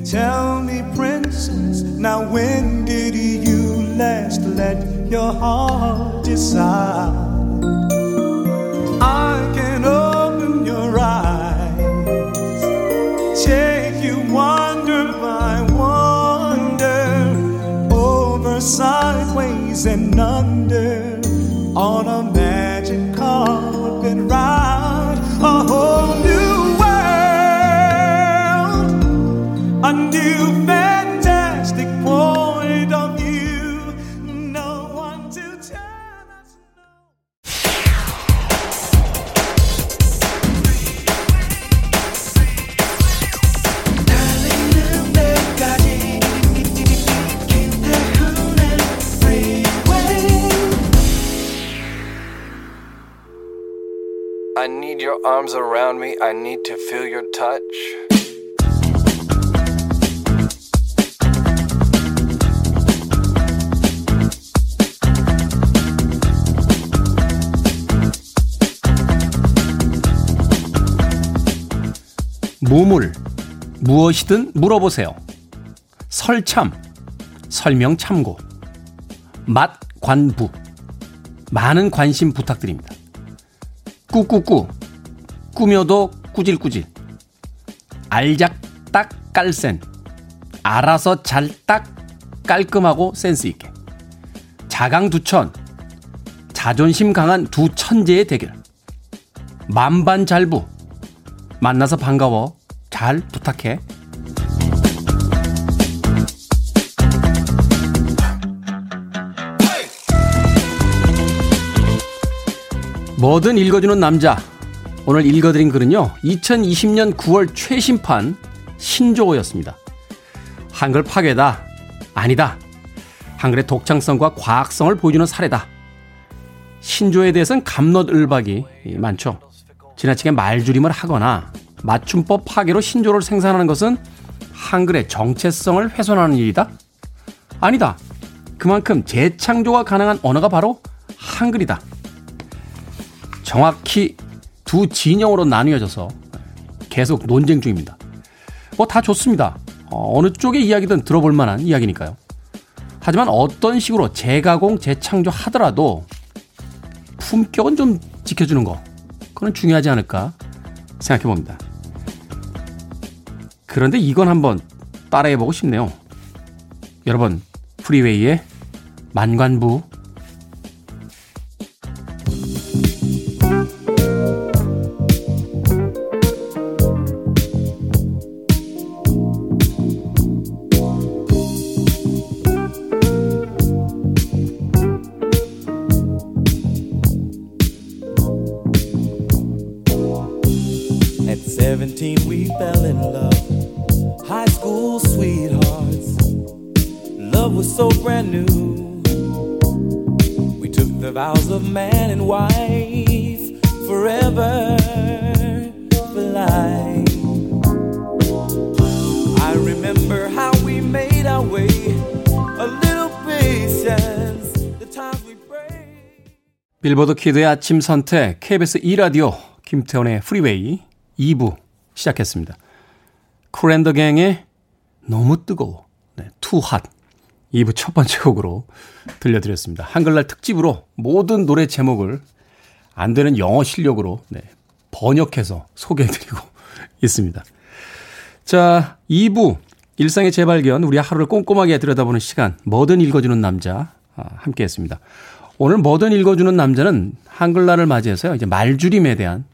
Tell me, princess, now when did you last let your heart decide? Sideways and under, on a magic carpet ride, a whole new world, a new your arms around me. I need to feel your touch. 무물 무엇이든 물어보세요. 설참 설명 참고 맛관부 많은 관심 부탁드립니다. 꾸꾸꾸 꾸며도 꾸질꾸질. 알작딱 깔센. 알아서 잘 딱 깔끔하고 센스있게. 자강두천. 자존심 강한 두 천재의 대결. 만반잘부. 만나서 반가워. 잘 부탁해. 뭐든 읽어주는 남자. 오늘 읽어드린 글은요, 2020년 9월 최신판 신조어였습니다. 한글 파괴다. 아니다. 한글의 독창성과 과학성을 보여주는 사례다. 신조에 대해서는 감롯을박이 많죠. 지나치게 말줄임을 하거나 맞춤법 파괴로 신조를 생산하는 것은 한글의 정체성을 훼손하는 일이다? 아니다. 그만큼 재창조가 가능한 언어가 바로 한글이다. 정확히 두 진영으로 나뉘어져서 계속 논쟁 중입니다. 뭐 다 좋습니다. 어, 어느 쪽의 이야기든 들어볼 만한 이야기니까요. 하지만 어떤 식으로 재가공, 재창조 하더라도 품격은 좀 지켜주는 거. 그건 중요하지 않을까 생각해 봅니다. 그런데 이건 한번 따라해 보고 싶네요. 여러분, 프리웨이의 만관부 brand new. We took the vows of man and wife forever for life. I remember how we made our way. A little patience. The times we prayed. 빌보드 키드의 아침 선택 KBS 2 라디오 김태원의 프리웨이 2부 시작했습니다. 쿨앤더갱의 너무 뜨거워 네, Too Hot 2부 첫 번째 곡으로 들려드렸습니다. 한글날 특집으로 모든 노래 제목을 안 되는 영어 실력으로 네, 번역해서 소개해드리고 *laughs* 있습니다. 자 2부 일상의 재발견 우리 하루를 꼼꼼하게 들여다보는 시간 뭐든 읽어주는 남자 아, 함께했습니다. 오늘 뭐든 읽어주는 남자는 한글날을 맞이해서요 이제 말줄임에 대한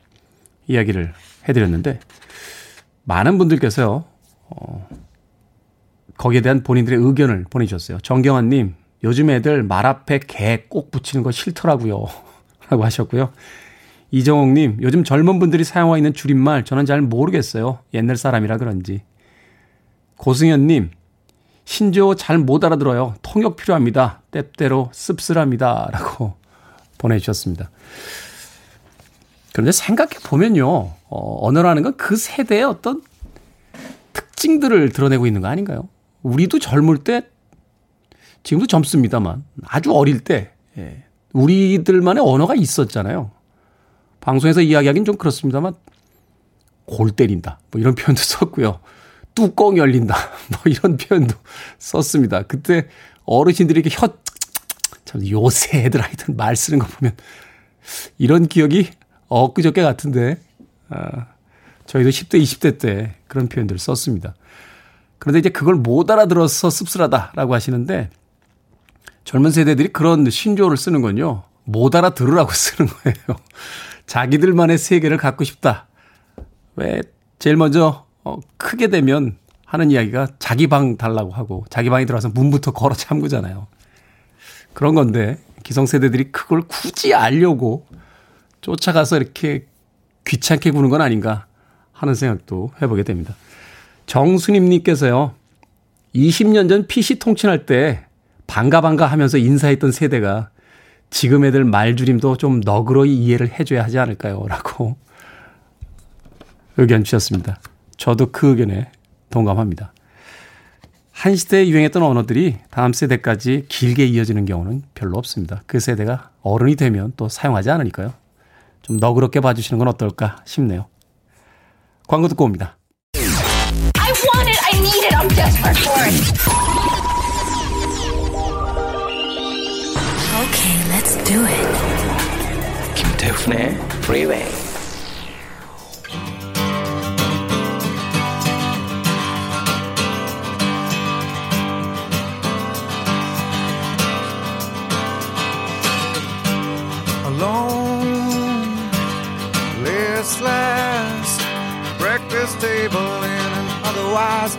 이야기를 해드렸는데 많은 분들께서요 어, 거기에 대한 본인들의 의견을 보내주셨어요. 정경환님 요즘 애들 말 앞에 개 꼭 붙이는 거 싫더라고요 *laughs* 라고 하셨고요. 이정옥님 요즘 젊은 분들이 사용하고 있는 줄임말 저는 잘 모르겠어요. 옛날 사람이라 그런지. 고승현님 신조 잘못 알아들어요. 통역 필요합니다. 때때로 씁쓸합니다. 라고 *laughs* 보내주셨습니다. 그런데 생각해 보면요, 어, 언어라는 건 그 세대의 어떤 특징들을 드러내고 있는 거 아닌가요? 우리도 젊을 때, 지금도 젊습니다만, 아주 어릴 때, 예, 우리들만의 언어가 있었잖아요. 방송에서 이야기하기는 좀 그렇습니다만, 골 때린다. 뭐 이런 표현도 썼고요. 뚜껑 열린다. *laughs* 뭐 이런 표현도 썼습니다. 그때 어르신들이 이렇게 혀, 참 요새 애들 하여튼 말 쓰는 거 보면 이런 기억이 엊그저께 같은데, 아, 저희도 10대, 20대 때 그런 표현들을 썼습니다. 그런데 이제 그걸 못 알아들어서 씁쓸하다라고 하시는데, 젊은 세대들이 그런 신조어를 쓰는 건요, 못 알아들으라고 *laughs* 쓰는 거예요. 자기들만의 세계를 갖고 싶다. 왜, 제일 먼저, 어, 크게 되면 하는 이야기가 자기 방 달라고 하고, 자기 방에 들어와서 문부터 걸어 잠그잖아요. 그런 건데, 기성세대들이 그걸 굳이 알려고 쫓아가서 이렇게 귀찮게 구는 건 아닌가 하는 생각도 해보게 됩니다. 정수님님께서요, 20년 전 PC 통신할 때 반가 반가 하면서 인사했던 세대가 지금 애들 말줄임도 좀 너그러이 이해를 해줘야 하지 않을까요? 라고 의견 주셨습니다. 저도 그 의견에 동감합니다. 한 시대에 유행했던 언어들이 다음 세대까지 길게 이어지는 경우는 별로 없습니다. 그 세대가 어른이 되면 또 사용하지 않으니까요. 좀 너그럽게 봐주시는 건 어떨까 싶네요. 광고 듣고 옵니다. I want it. I need it. I'm desperate for it. Okay, let's do it. 김태훈의 Freeway. alone, listless. Breakfast table in an otherwise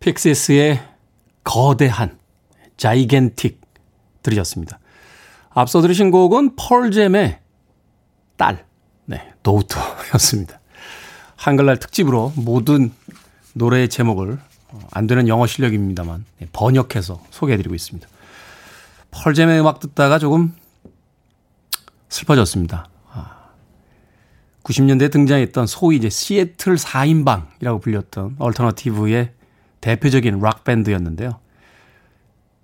픽시스의 거대한 자이겐틱 들으셨습니다. 앞서 들으신 곡은 펄잼의 딸, 네, 도우터였습니다. 한글날 특집으로 모든 노래의 제목을 어, 안 되는 영어 실력입니다만 네, 번역해서 소개해드리고 있습니다. 펄잼의 음악 듣다가 조금 슬퍼졌습니다. 90년대에 등장했던 소위 이제 시애틀 4인방이라고 불렸던 얼터너티브의 대표적인 락 밴드였는데요.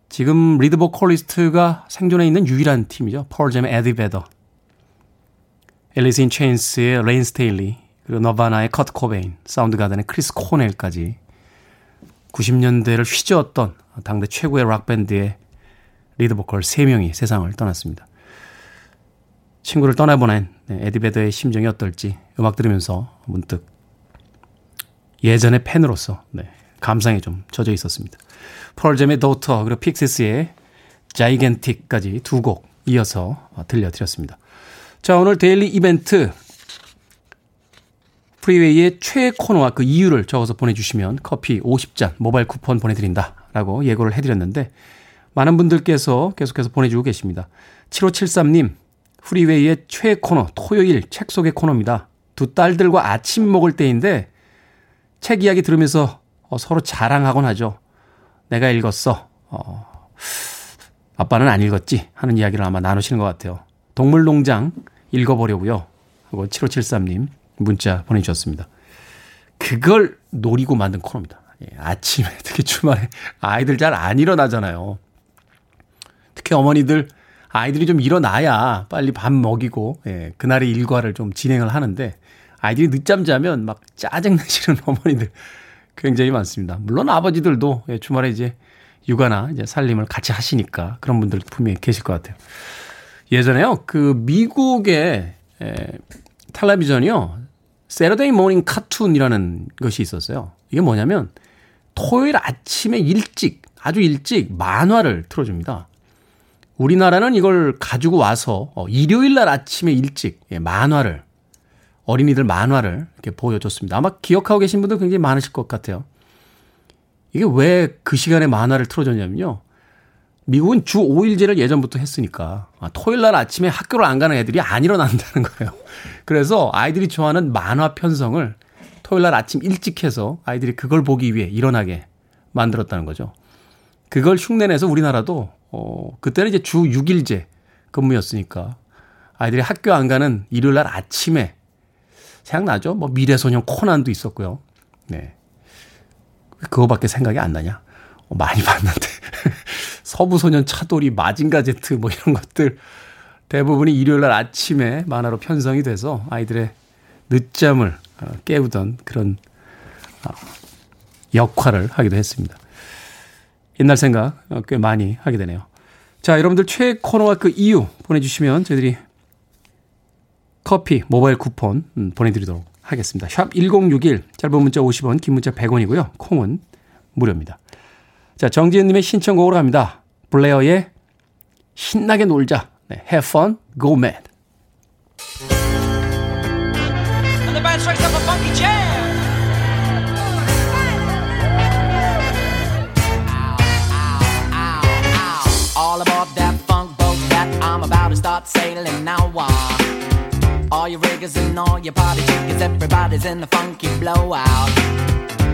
지금 리드 보컬리스트가 생존해 있는 유일한 팀이죠. 펄잼의 에디 베더, 앨리스 인 체인스의 레인 스테일리, 그리고 너바나의 커트 코베인, 사운드 가든의 크리스 코넬까지 90년대를 휘저었던 당대 최고의 락 밴드의 리드 보컬 3명이 세상을 떠났습니다. 친구를 떠나보낸 네, 에디 베더의 심정이 어떨지 음악 들으면서 문득 예전의 팬으로서 네, 감상에 좀 젖어 있었습니다. 펄잼의 도터 그리고 픽시스의 Gigantic까지 두 곡 이어서 들려드렸습니다. 자 오늘 daily 이벤트 프리웨이의 최애 코너와 그 이유를 적어서 보내주시면 커피 50잔 모바일 쿠폰 보내드린다라고 예고를 해드렸는데 많은 분들께서 계속해서 보내주고 계십니다. 7573님 프리웨이의 최애 코너 토요일 책 소개 코너입니다. 두 딸들과 아침 먹을 때인데 책 이야기 들으면서 어, 서로 자랑하곤 하죠. 내가 읽었어. 어, 아빠는 안 읽었지 하는 이야기를 아마 나누시는 것 같아요. 동물농장 읽어보려고요. 하고 7573님 문자 보내주셨습니다. 그걸 노리고 만든 코너입니다. 예, 아침에 *laughs* 특히 주말에 아이들 잘 안 일어나잖아요. 특히 어머니들 아이들이 좀 일어나야 빨리 밥 먹이고 예, 그날의 일과를 좀 진행을 하는데 아이들이 늦잠 자면 막 짜증 내시는 *laughs* 어머니들 굉장히 많습니다. 물론 아버지들도 예, 주말에 이제 육아나 이제 살림을 같이 하시니까 그런 분들 분명히 계실 것 같아요. 예전에요, 그 미국의 에, 텔레비전이요, Saturday morning cartoon이라는 것이 있었어요. 이게 뭐냐면 토요일 아침에 일찍, 아주 일찍 만화를 틀어줍니다. 우리나라는 이걸 가지고 와서 어, 일요일 날 아침에 일찍 예, 만화를 어린이들 만화를 이렇게 보여줬습니다. 아마 기억하고 계신 분들 굉장히 많으실 것 같아요. 이게 왜 그 시간에 만화를 틀어줬냐면요. 미국은 주 5일제를 예전부터 했으니까 아, 토요일 날 아침에 학교를 안 가는 애들이 안 일어난다는 거예요. *laughs* 그래서 아이들이 좋아하는 만화 편성을 토요일 날 아침 일찍 해서 아이들이 그걸 보기 위해 일어나게 만들었다는 거죠. 그걸 흉내내서 우리나라도 어 그때는 이제 주 6일제 근무였으니까 아이들이 학교 안 가는 일요일 날 아침에 생각나죠? 뭐 미래소년 코난도 있었고요. 네. 그거밖에 생각이 안 나냐? 어, 많이 봤는데. *laughs* 서부소년 차돌이 마징가 제트 뭐 이런 것들 대부분이 일요일 날 아침에 만화로 편성이 돼서 아이들의 늦잠을 어, 깨우던 그런 어, 역할을 하기도 했습니다. 옛날 생각 어, 꽤 많이 하게 되네요. 자, 여러분들 최애 코너와 그 이유 보내주시면 저희들이 커피 모바일 쿠폰 음, 보내드리도록 하겠습니다. 샵 1061, 짧은 문자 50원, 긴 문자 100원이고요. 콩은 무료입니다. 자, 정지은님의 신청곡으로 갑니다. 블레어의 신나게 놀자. 네, have fun, go mad. Uh, all your riggers and all your party chickens, everybody's in the funky blowout.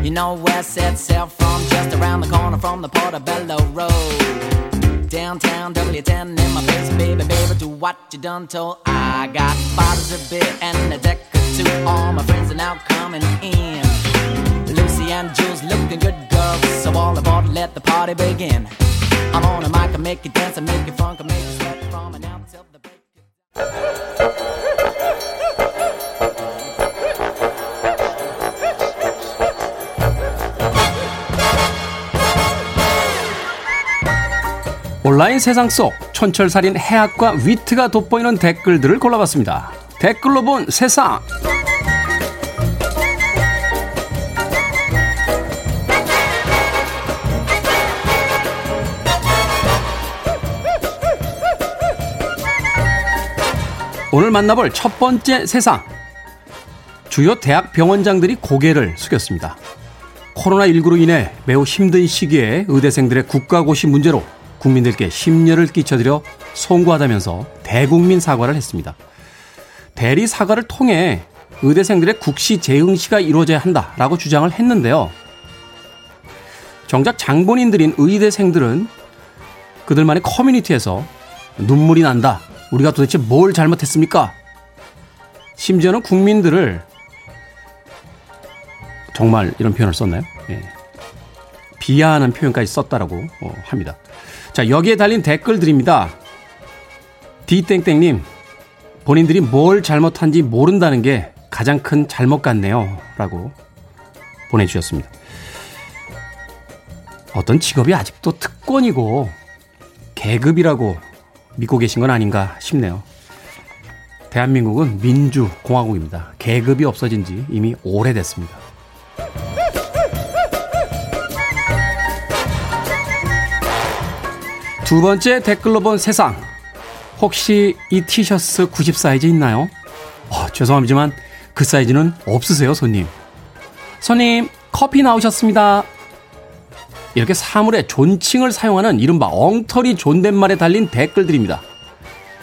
You know where set sail from, just around the corner from the Portobello Road. Downtown W10 in my face, baby, baby, do what you done told. I got bottles of beer and a deck or two. All my friends are now coming in. Lucy and Jules looking good girls, so all aboard, let the party begin. I'm on a mic, I make you dance, I make you funk, I make you sweat from now till the break. 온라인 세상 속 촌철살인 해학과 위트가 돋보이는 댓글들을 골라봤습니다. 댓글로 본 세상. 오늘 만나볼 첫 번째 세상. 주요 대학 병원장들이 고개를 숙였습니다. 코로나19로 인해 매우 힘든 시기에 의대생들의 국가고시 문제로 국민들께 심려를 끼쳐드려 송구하다면서 대국민 사과를 했습니다. 대리 사과를 통해 의대생들의 국시 재응시가 이루어져야 한다라고 주장을 했는데요. 정작 장본인들인 의대생들은 그들만의 커뮤니티에서 눈물이 난다. 우리가 도대체 뭘 잘못했습니까? 심지어는 국민들을 정말 이런 표현을 썼나요? 예. 비하하는 표현까지 썼다라고 어, 합니다. 자, 여기에 달린 댓글들입니다. 디땡땡님, 본인들이 뭘 잘못한지 모른다는 게 가장 큰 잘못 같네요. 라고 보내주셨습니다. 어떤 직업이 아직도 특권이고 계급이라고 믿고 계신 건 아닌가 싶네요. 대한민국은 민주공화국입니다. 계급이 없어진 지 이미 오래됐습니다. 두 번째 댓글로 본 세상. 혹시 이 티셔츠 90 사이즈 있나요? 어, 죄송하지만 그 사이즈는 없으세요, 손님. 손님, 커피 나오셨습니다. 이렇게 사물의 존칭을 사용하는 이른바 엉터리 존댓말에 달린 댓글들입니다.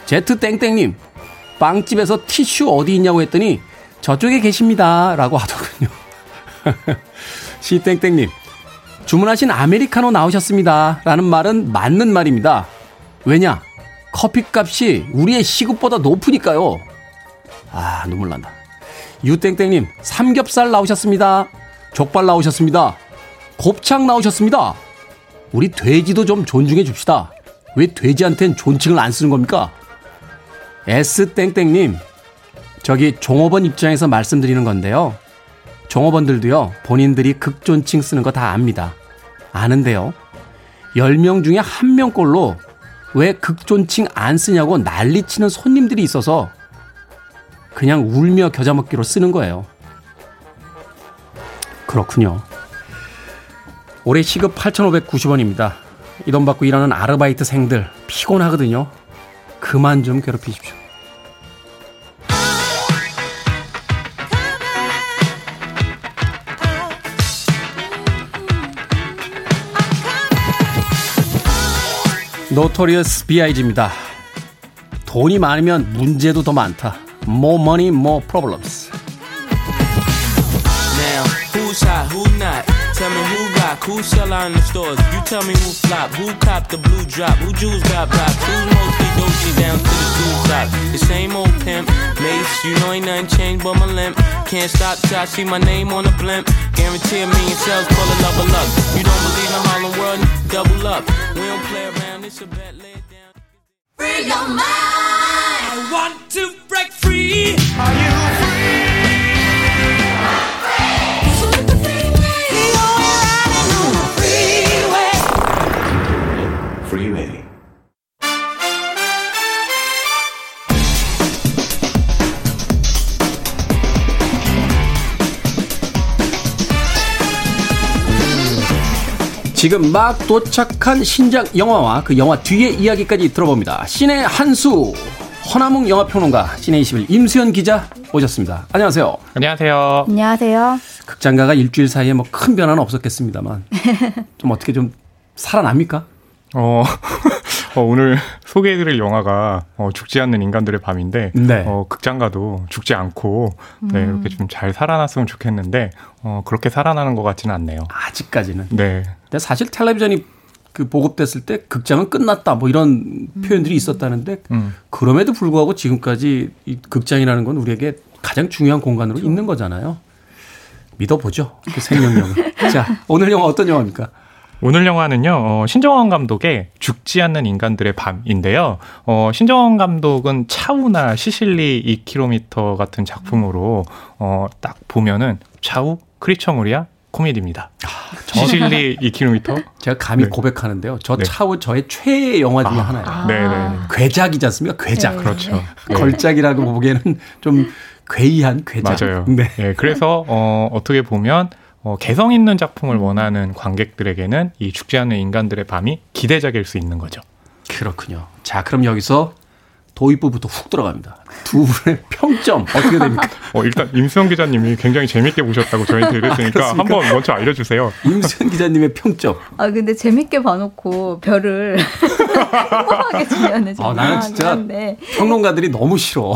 제트땡땡님, 빵집에서 티슈 어디 있냐고 했더니 저쪽에 계십니다. 라고 하더군요. *laughs* 시땡땡님, 주문하신 아메리카노 나오셨습니다. 라는 말은 맞는 말입니다. 왜냐? 커피 값이 우리의 시급보다 높으니까요. 아, 눈물 난다. 유땡땡님, 삼겹살 나오셨습니다. 족발 나오셨습니다. 곱창 나오셨습니다. 우리 돼지도 좀 존중해 줍시다. 왜 돼지한텐 존칭을 안 쓰는 겁니까? S땡땡님, 저기 종업원 입장에서 말씀드리는 건데요. 종업원들도요, 본인들이 극존칭 쓰는 거 다 압니다. 아는데요. 10명 중에 1명꼴로 왜 극존칭 안 쓰냐고 난리치는 손님들이 있어서 그냥 울며 겨자 먹기로 쓰는 거예요. 그렇군요. 올해 시급 8,590원입니다. 이 돈 받고 일하는 아르바이트생들 피곤하거든요. 그만 좀 괴롭히십시오. 노토리어스 B.I.G입니다. 돈이 많으면 문제도 더 많다. More money, more problems. Now, who's hot, who not? Tell me who rock, who sell out in the stores. You tell me who flop, who cop the blue drop, who jewels got blocks, who's mostly Dolce down to the blue top. The same old pimp, Mace, you know ain't nothing changed but my limp. Can't stop till I see my name on the blimp. Guarantee a million sales, call it level up. You don't believe I'm in Harlem World, double up. We don't play around, it's a bet, lay it down. Free your mind. I want to break free. Are you 지금 막 도착한 신작 영화와 그 영화 뒤의 이야기까지 들어봅니다. 신의 한수 허나몽 영화평론가 신의 21 임수현 기자 오셨습니다. 안녕하세요. 안녕하세요. 안녕하세요. 극장가가 일주일 사이에 뭐 큰 변화는 없었겠습니다만 *laughs* 좀 어떻게 좀 살아납니까? 어, 어, 오늘 *laughs* 소개해드릴 영화가 어, 죽지 않는 인간들의 밤인데 네. 어, 극장가도 죽지 않고 네, 음. 이렇게 좀 잘 살아났으면 좋겠는데 어, 그렇게 살아나는 것 같지는 않네요. 아직까지는. 네. 근데 사실 텔레비전이 그 보급됐을 때 극장은 끝났다 뭐 이런 표현들이 있었다는데 음. 그럼에도 불구하고 지금까지 이 극장이라는 건 우리에게 가장 중요한 공간으로 있는 거잖아요. 믿어보죠. 그 생명력을. *laughs* 자, 오늘 영화 어떤 영화입니까? 오늘 영화는요, 어, 신정원 감독의 죽지 않는 인간들의 밤인데요. 어, 신정원 감독은 차우나 시실리 2km 같은 작품으로, 어, 딱 보면은 차우, 크리처무리아, 코미디입니다. 시실리 2km? 제가 감히 네. 고백하는데요. 저 네. 차우 저의 최애 영화 중에 하나예요. 네네. 괴작이지 않습니까? 괴작. 네. 그렇죠. 네. 걸작이라고 보기에는 좀 괴이한 괴작. 맞아요. 네. 예, 그래서 어, 어떻게 보면 어, 개성 있는 작품을 원하는 관객들에게는 이 죽지 않는 인간들의 밤이 기대작일 수 있는 거죠. 그렇군요. 자, 그럼 여기서 도입부부터 훅 들어갑니다. 두 분의 *laughs* 평점 어떻게 됩니까? *laughs* 어, 일단 임수영 기자님이 굉장히 재밌게 보셨다고 저희한테 이랬으니까 *laughs* 그렇습니까? 한번 먼저 알려주세요. 임수현 기자님의 평점. 아 근데 재밌게 봐놓고 별을 행복하게 주면은 좀 아, 나는 진짜 한데 평론가들이 너무 싫어.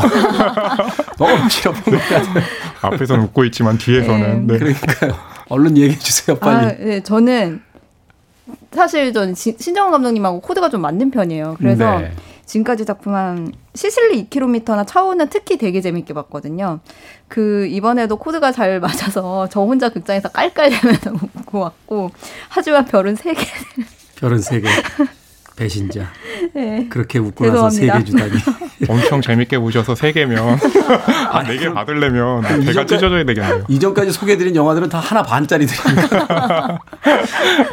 너무 싫어, 평론가들. 앞에서는 웃고 있지만 뒤에서는 네. 그러니까요. 얼른 얘기해 주세요, 빨리. 아, 네, 저는 사실 전 시- 신정원 감독님하고 코드가 좀 맞는 편이에요. 그래서 네. 지금까지 작품 한 시실리 2km나 차오는 특히 되게 재밌게 봤거든요. 그 이번에도 코드가 잘 맞아서 저 혼자 극장에서 깔깔대면서 *laughs* 웃고 왔고 하지만 별은 세 개. 별은 세 개. *laughs* 배신자. *laughs* 네. 그렇게 웃고 나서 세 개 주다니. *laughs* 엄청 재밌게 보셔서 세 개면 *laughs* 아, 네개 받으려면 배가 찢어져야 되겠네요. 이전까지 소개해드린 영화들은 다 하나 반짜리들이니까.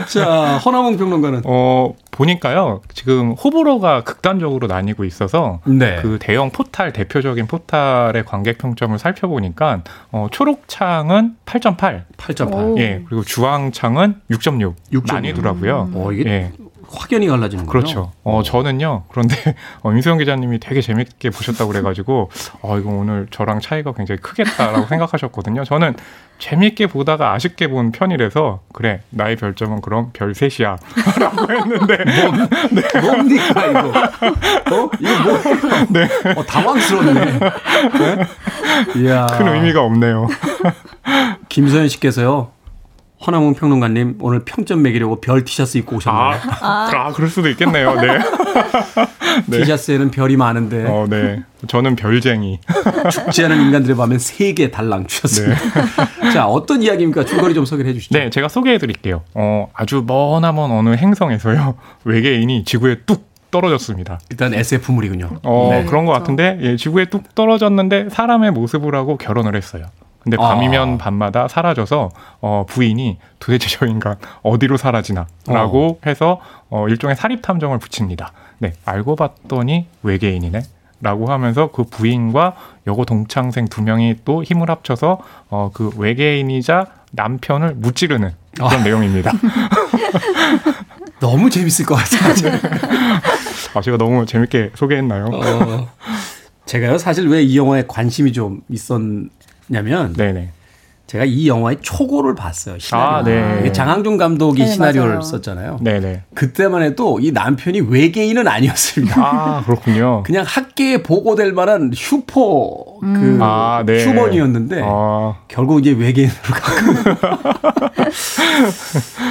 자, 허나몽 평론가는. 어, 보니까요, 지금 호불호가 극단적으로 나뉘고 있어서, 네. 그 대형 포탈, 대표적인 포탈의 관객 평점을 살펴보니까, 어, 초록창은 8.8. 8.8. 예, 그리고 주황창은 6.6. 6.6. 나뉘더라고요. 어, 이게 예. 확연히 갈라지는 거죠. 그렇죠. 어, 저는요, 그런데, *laughs* 어, 임수영 기자님이 되게 재밌게 보셨다고 그래가지고, 어, 이거 오늘 저랑 차이가 굉장히 크겠다라고 *laughs* 생각하셨거든요. 저는 재밌게 보다가 아쉽게 본 편이라서, 그래, 나의 별점은 그럼 별 셋이야. *laughs* 라고 했는데. 네. 뭡니까, 이거? 어? 이거 뭐? 네. 어, 당황스럽네. 네? 이야. 큰 의미가 없네요. 김서연 씨께서요. 허나문 평론가님 오늘 평점 매기려고 별 티셔츠 입고 오셨나요? 아, 아, 그럴 수도 있겠네요. 네. *laughs* 네. 티셔츠에는 별이 많은데 어, 네. 저는 별쟁이. *laughs* 죽지 않은 인간들의 밤엔 세 개 달랑 주셨습니다. *laughs* 자, 어떤 이야기입니까? 줄거리 좀 소개해 주시죠. 네, 제가 소개해 드릴게요. 어, 아주 머나먼 어느 행성에서요. 외계인이 지구에 뚝 떨어졌습니다. 일단 SF물이군요. 어, 네. 그런 것 같은데, 예, 지구에 뚝 떨어졌는데 사람의 모습을 하고 결혼을 했어요. 근데 아. 밤이면 밤마다 사라져서 어, 부인이 도대체 저 인간 어디로 사라지나라고 해서 어, 일종의 사립 탐정을 붙입니다. 네, 알고 봤더니 외계인이네. 라고 하면서 그 부인과 여고 동창생 두 명이 또 힘을 합쳐서 어, 그 외계인이자 남편을 무찌르는 그런 아. 내용입니다. *laughs* 너무 재밌을 것 같아요. *laughs* 아, 제가 너무 재밌게 소개했나요? 어, 제가요 사실 왜 이 영화에 관심이 좀 있었 냐면 네네. 제가 이 영화의 초고를 봤어요. 시나리오. 아, 네. 장항준 감독이 네, 시나리오를 맞아요. 썼잖아요. 네네. 그때만 해도 이 남편이 외계인은 아니었습니다. 아, 그렇군요. *laughs* 그냥 학계에 보고될 만한 슈퍼 그 아, 네. 휴먼이었는데 아. 결국 이제 외계인으로 가고 *laughs*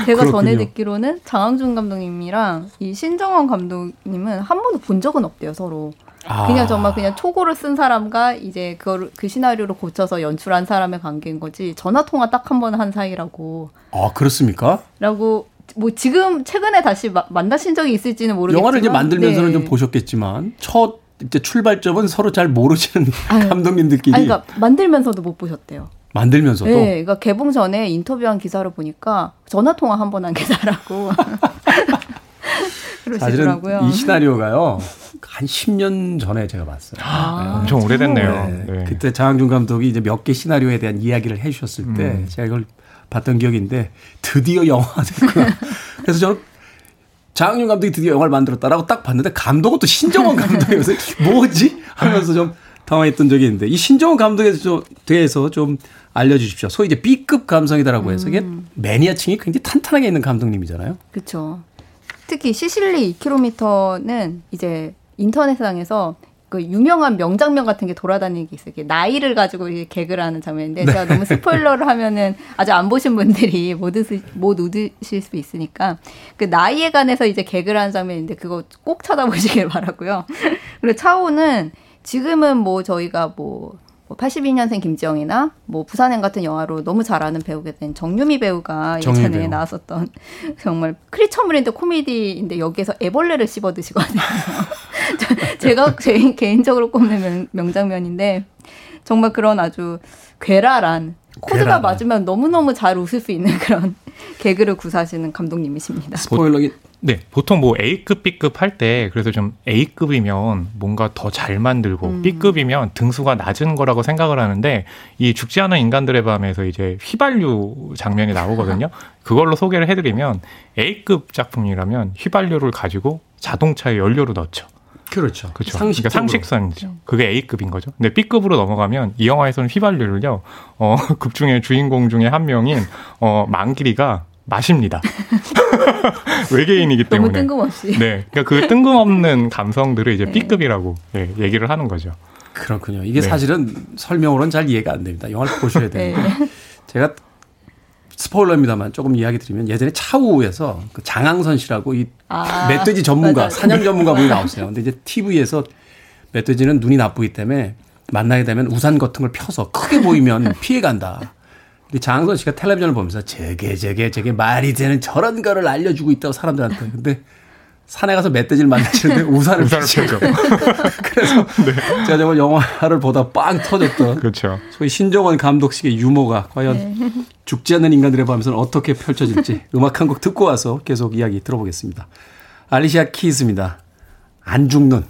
제가 전에 그렇군요. 듣기로는 장항준 감독님이랑 이 신정원 감독님은 한 번도 본 적은 없대요 서로. 아. 그냥 정말 그냥 초고를 쓴 사람과 이제 그걸 그 시나리오를 고쳐서 연출한 사람의 관계인 거지 전화 통화 딱 한번한 사이라고. 아 그렇습니까? 라고 뭐 지금 최근에 다시 마- 만나신 적이 있을지는 모르겠지만 영화를 이제 만들면서는 네. 좀 보셨겠지만 첫 이제 출발점은 서로 잘 모르시는 *laughs* 감독님들끼리 아니, 그러니까 만들면서도 못 보셨대요. 만들면서도 네, 그러니까 개봉 전에 인터뷰한 기사를 보니까 전화 통화 한 번 한 기사라고 *laughs* *laughs* 사실은 그러시더라고요. 이 시나리오가요 한 10년 전에 제가 봤어요. 아, 엄청 오래됐네요. 네. 네. 그때 장항준 감독이 이제 몇 개 시나리오에 대한 이야기를 해주셨을 때 음. 제가 이걸 봤던 기억인데 드디어 영화가 됐구나. *laughs* 그래서 저는 장항준 감독이 드디어 영화를 만들었다라고 딱 봤는데 감독은 또 신정원 감독이어서 *laughs* 뭐지 하면서 좀 당황했던 적이 있는데 이 신정원 감독에 좀- 대해서 좀 알려주십시오. 소위 이제 B급 감성이다라고 해서 이게 매니아층이 굉장히 탄탄하게 있는 감독님이잖아요. 그렇죠. 특히 시실리 2km는 이제 인터넷상에서 그 유명한 명장면 같은 게 돌아다니는 게 있어요. 나이를 가지고 개그를 하는 장면인데 제가 너무 스포일러를 하면은 아직 안 보신 분들이 못, 웃으, 못 웃으실 수 있으니까 그 나이에 관해서 이제 개그를 하는 장면인데 그거 꼭 찾아보시길 바라고요. *laughs* 그리고 차오는 지금은 뭐 저희가 뭐 82년생 김지영이나 뭐 부산행 같은 영화로 너무 잘 아는 배우게 된 정유미 배우가 정유미 예전에 배우. 나왔었던 *laughs* 정말 크리처물인데 코미디인데 여기서 애벌레를 씹어 드시거든요. *laughs* 저- 제가 제 개인적으로 꼽는 명, 명장면인데 정말 그런 아주 괴랄한 코드가 괴랄한. 맞으면 너무너무 잘 웃을 수 있는 그런 *laughs* 개그를 구사하시는 감독님이십니다. 스포일러기 네, 보통 뭐 A급, B급 할 때 그래서 좀 A급이면 뭔가 더 잘 만들고 음. B급이면 등수가 낮은 거라고 생각을 하는데 이 죽지 않은 인간들의 밤에서 이제 휘발유 장면이 나오거든요. *laughs* 그걸로 소개를 해드리면 A급 작품이라면 휘발유를 가지고 자동차에 연료를 넣죠. 그렇죠. 그렇죠. 상식적으로. 그러니까 상식선이죠. 그게 A급인 거죠. 근데 B급으로 넘어가면 이 영화에서는 휘발유를요. 어, *laughs* 극 중에 주인공 중에 한 명인 어, 망길이가 마십니다. *laughs* 외계인이기 너무 때문에. 뜬금없이. 네. 그러니까 그 뜬금없는 감성들을 이제 B급이라고 예, 얘기를 하는 거죠. 그렇군요. 이게 네. 사실은 설명으로는 잘 이해가 안 됩니다. 영화를 보셔야 *laughs* 네. 됩니다. 제가 스포일러입니다만 조금 이야기 드리면 예전에 차우에서 그 장항선 씨라고 이 아, 멧돼지 전문가, 맞아요. 사냥 전문가 분이 나오세요. 근데 이제 TV에서 멧돼지는 눈이 나쁘기 때문에 만나게 되면 우산 같은 걸 펴서 크게 보이면 피해 간다. 근데 장항선 씨가 텔레비전을 보면서 저게 저게 저게 말이 되는 저런 거를 알려주고 있다고 사람들한테. 근데 산에 가서 멧돼지를 만나시는데 *laughs* 우산을. 펴죠. *laughs* 그래서 *laughs* 제가 정말 영화를 보다 빵 터졌던 그렇죠. 소위 신정원 감독식의 유머가 과연 네. 죽지 않는 인간들의 밤에서는 어떻게 펼쳐질지 음악 한 곡 듣고 와서 계속 이야기 들어보겠습니다. 알리시아 키스입니다. 안 죽는,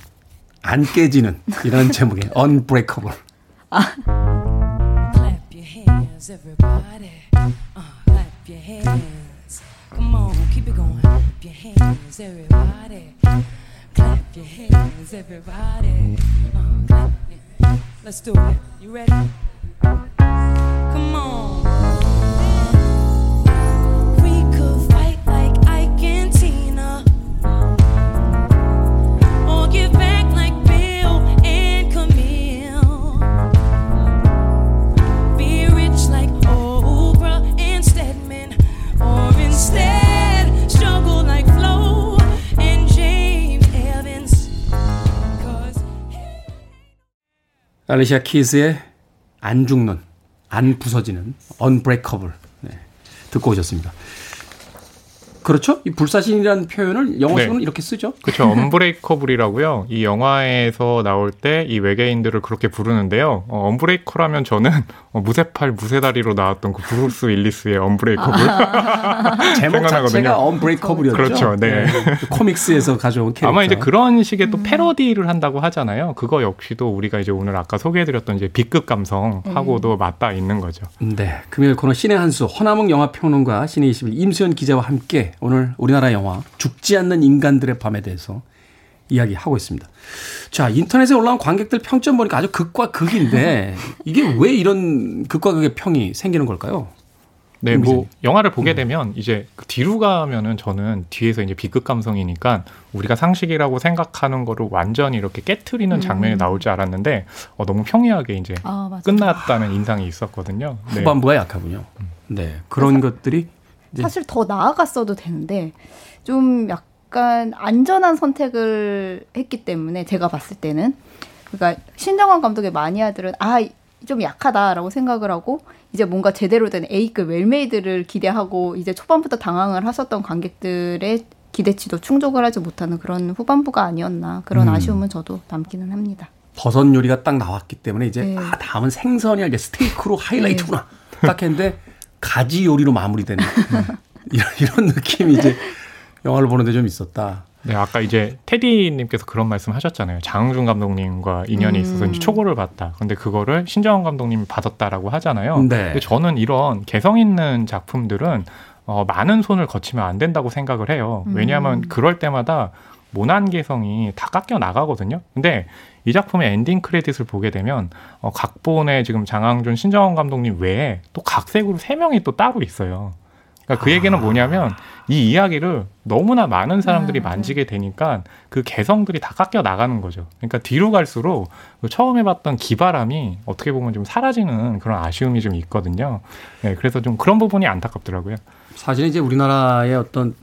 안 깨지는 이런 제목의 Unbreakable. Your everybody. Uh, clap your hands. Come on, keep it going. Clap your hands, everybody. Clap your hands, everybody. Uh, clap it. Let's do it. You ready? Come on. 알리시아 키스의 안 죽는, 안 부서지는 Unbreakable. 네, 듣고 오셨습니다. 그렇죠? 이 불사신이라는 표현을 영어식으로는 네. 이렇게 쓰죠. 그렇죠. *laughs* Unbreakable이라고요. 이 영화에서 나올 때 이 외계인들을 그렇게 부르는데요. 어, Unbreaker라면 저는 *laughs* 어, 무쇠팔 무쇠다리로 나왔던 그 브루스 윌리스의 Unbreakable *laughs* 제목 자체가 Unbreakable이었죠. 그렇죠. 네. 그 코믹스에서 가져온 캐릭터. 아마 이제 그런 식의 또 패러디를 한다고 하잖아요. 그거 역시도 우리가 이제 오늘 아까 소개해드렸던 이제 B급 감성하고도 맞닿아 있는 거죠. 네. 금요일 코너 신의 한수 허남웅 영화 평론가 신의 21 임수연 기자와 함께 오늘 우리나라 영화 죽지 않는 인간들의 밤에 대해서 이야기하고 있습니다. 자, 인터넷에 올라온 관객들 평점 보니까 아주 극과 극인데 *laughs* 이게 왜 이런 극과 극의 평이 생기는 걸까요? 네, 임 뭐. 영화를 보게 되면 이제 그 뒤로 가면은 저는 뒤에서 이제 비극 감성이니까 우리가 상식이라고 생각하는 거를 완전히 이렇게 깨트리는 장면이 음. 나올 줄 알았는데 어, 너무 평이하게 이제 아. 끝났다는 인상이 있었거든요. 네. 후반부가 약하군요. 네. 그런 것들이 사실 더 나아갔어도 되는데 좀 약간 안전한 선택을 했기 때문에 제가 봤을 때는 그러니까 신정환 감독의 마니아들은 아 좀 약하다라고 생각을 하고 이제 뭔가 제대로 된 A급 웰메이드를 기대하고 이제 초반부터 당황을 하셨던 관객들의 기대치도 충족을 하지 못하는 그런 후반부가 아니었나 그런 음. 아쉬움은 저도 남기는 합니다. 버섯 요리가 딱 나왔기 때문에 이제 네. 아 다음은 생선이야 이제 스테이크로 하이라이트구나 딱 했는데 가지 요리로 마무리되는 *laughs* 이런, 이런 느낌이 이제 영화를 보는데 좀 있었다. 네, 아까 이제 테디님께서 그런 말씀 하셨잖아요. 장흥준 감독님과 인연이 음. 있어서 이제 초고를 봤다. 근데 그거를 신정원 감독님이 받았다라고 하잖아요. 네. 근데 저는 이런 개성 있는 작품들은 어, 많은 손을 거치면 안 된다고 생각을 해요. 음. 왜냐하면 그럴 때마다 모난 개성이 다 깎여 나가거든요. 근데 이 작품의 엔딩 크레딧을 보게 되면 어, 각본에 지금 장항준, 신정원 감독님 외에 또 각색으로 세 명이 또 따로 있어요. 그러니까 그 얘기는 뭐냐면 이 이야기를 너무나 많은 사람들이 만지게 되니까 그 개성들이 다 깎여 나가는 거죠. 그러니까 뒤로 갈수록 그 처음에 봤던 기바람이 어떻게 보면 좀 사라지는 그런 아쉬움이 좀 있거든요. 네, 그래서 좀 그런 부분이 안타깝더라고요. 사실 이제 우리나라의 어떤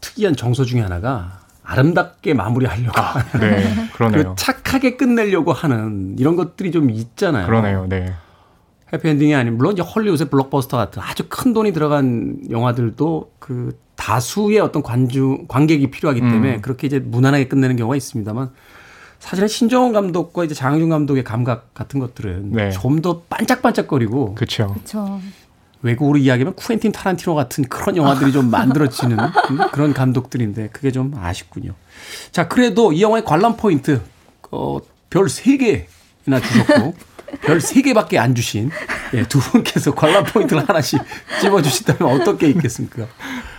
특이한 정서 중에 하나가 아름답게 마무리하려고 하는 네, 그러네요. 그 착하게 끝내려고 하는 이런 것들이 좀 있잖아요. 그러네요. 네. 해피엔딩이 아닌 물론 이제 헐리우드의 블록버스터 같은 아주 큰 돈이 들어간 영화들도 그 다수의 어떤 관주 관객이 필요하기 때문에 음. 그렇게 이제 무난하게 끝내는 경우가 있습니다만 사실은 신정원 감독과 이제 장항준 감독의 감각 같은 것들은 네. 좀더 반짝반짝거리고 그렇죠. 외국으로 이야기하면 쿠엔틴 타란티노 같은 그런 영화들이 좀 만들어지는 그런 감독들인데 그게 좀 아쉽군요. 자, 그래도 이 영화의 관람 포인트 어, 별 3개나 주셨고 별 3개밖에 안 주신 예, 두 분께서 관람 포인트를 하나씩 집어 주신다면 어떤 게 있겠습니까?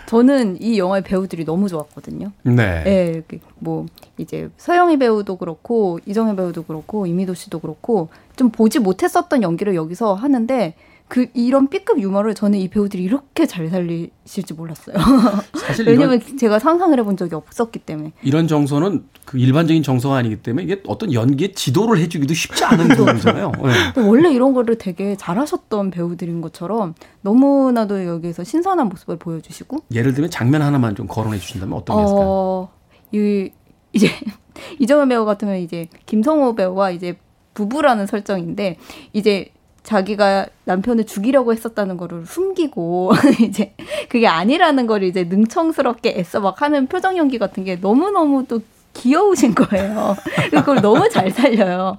저는 이 영화의 배우들이 너무 좋았거든요. 네. 예, 그뭐 이제 서영희 배우도 그렇고 이정혜 배우도 그렇고 이미도 씨도 그렇고 좀 보지 못했었던 연기를 여기서 하는데 그 이런 B급 유머를 저는 이 배우들이 이렇게 잘 살리실지 몰랐어요. *laughs* 사실 왜냐면 제가 상상을 해본 적이 없었기 때문에. 이런 정서는 그 일반적인 정서가 아니기 때문에 이게 어떤 연기에 지도를 해주기도 쉽지 않은 부분이잖아요. 네. 또 원래 이런 거를 되게 잘하셨던 배우들인 것처럼 너무나도 여기에서 신선한 모습을 보여주시고 예를 들면 장면 하나만 좀 거론해 주신다면 어떤 게 있을까요? 어, 이, 이제 *laughs* 이정현 배우 같으면 이제 김성호 배우와 이제 부부라는 설정인데 이제 자기가 남편을 죽이려고 했었다는 거를 숨기고 *laughs* 이제 그게 아니라는 걸 이제 능청스럽게 애써 막 하는 표정 연기 같은 게 너무너무 또 귀여우신 거예요. *laughs* 그걸 너무 잘 살려요.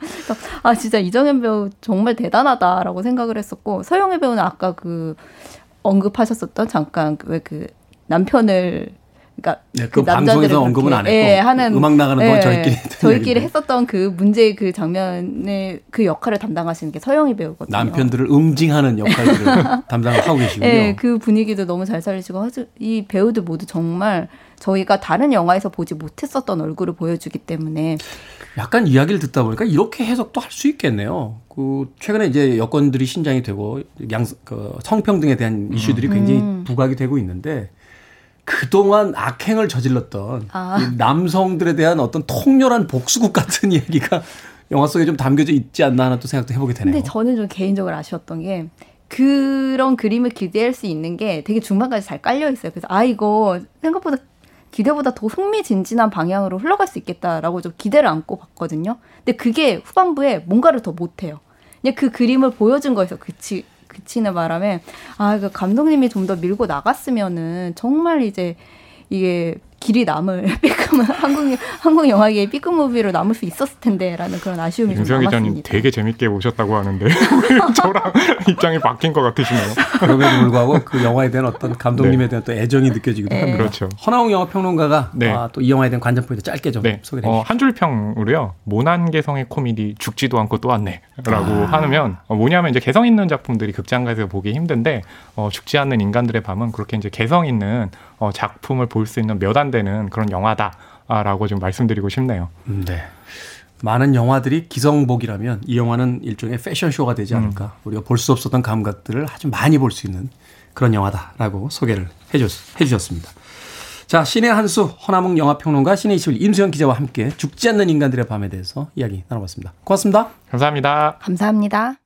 아 진짜 이정현 배우 정말 대단하다라고 생각을 했었고 서영애 배우는 아까 그 언급하셨었던 잠깐 왜 그 남편을 그러니까 네, 그 방송에서 언급은 안 했고 예, 하는 음악 나가는 동안 예, 저희끼리 *laughs* 했던 저희끼리 얘기인데. 했었던 그 문제 그 장면의 그 역할을 담당하시는 게 서영희 배우거든요. 남편들을 응징하는 역할들을 *laughs* 담당을 하고 계시군요. 예, 그 분위기도 너무 잘 살리시고 아주 이 배우들 모두 정말 저희가 다른 영화에서 보지 못했었던 얼굴을 보여주기 때문에 약간 이야기를 듣다 보니까 이렇게 해석도 할 수 있겠네요. 그 최근에 이제 여건들이 신장이 되고 양 그 성평등에 대한 이슈들이 굉장히 음. 부각이 되고 있는데 그동안 악행을 저질렀던 아. 이 남성들에 대한 어떤 통렬한 복수국 같은 *laughs* 이야기가 영화 속에 좀 담겨져 있지 않나 하는 또 생각도 해보게 되네요. 근데 저는 좀 개인적으로 아쉬웠던 게 그런 그림을 기대할 수 있는 게 되게 중반까지 잘 깔려 있어요. 그래서 아 이거 생각보다 기대보다 더 흥미진진한 방향으로 흘러갈 수 있겠다라고 좀 기대를 안고 봤거든요. 근데 그게 후반부에 뭔가를 더 못해요. 그냥 그 그림을 보여준 거에서 그치 그치는 바람에 아 그 감독님이 좀 더 밀고 나갔으면은 정말 이제 이게 길이 남을 *laughs* B급 한국 한국 영화계의 B급 무비로 남을 수 있었을 텐데라는 그런 아쉬움이 좀 윤수영 기자님 남았습니다. 되게 재밌게 보셨다고 하는데 *laughs* 저랑 *laughs* 입장이 바뀐 것 같으시네요. 그럼에도 불구하고 그 영화에 대한 어떤 감독님에 대한 또 애정이 느껴지기도 네. 합니다. 그렇죠. 허나웅 영화 평론가가 네. 아, 또이 영화에 대한 관전 포인트 짧게 좀 네. 소개해 어, 주시죠. 한줄 평으로요. 모난 개성의 코미디 죽지도 않고 또 왔네라고 아. 하면 어, 뭐냐면 이제 개성 있는 작품들이 극장가에서 보기 힘든데 어, 죽지 않는 인간들의 밤은 그렇게 이제 개성 있는 어, 작품을 볼 수 있는 몇 안 되는 그런 영화다라고 좀 말씀드리고 싶네요. 음, 네. 많은 영화들이 기성복이라면 이 영화는 일종의 패션쇼가 되지 음. 않을까. 우리가 볼 수 없었던 감각들을 아주 많이 볼 수 있는 그런 영화다라고 소개를 해줬, 해주셨습니다. 자, 신의 한수 허남웅 영화평론가 신의 21 임수영 기자와 함께 죽지 않는 인간들의 밤에 대해서 이야기 나눠봤습니다. 고맙습니다. 감사합니다. 감사합니다.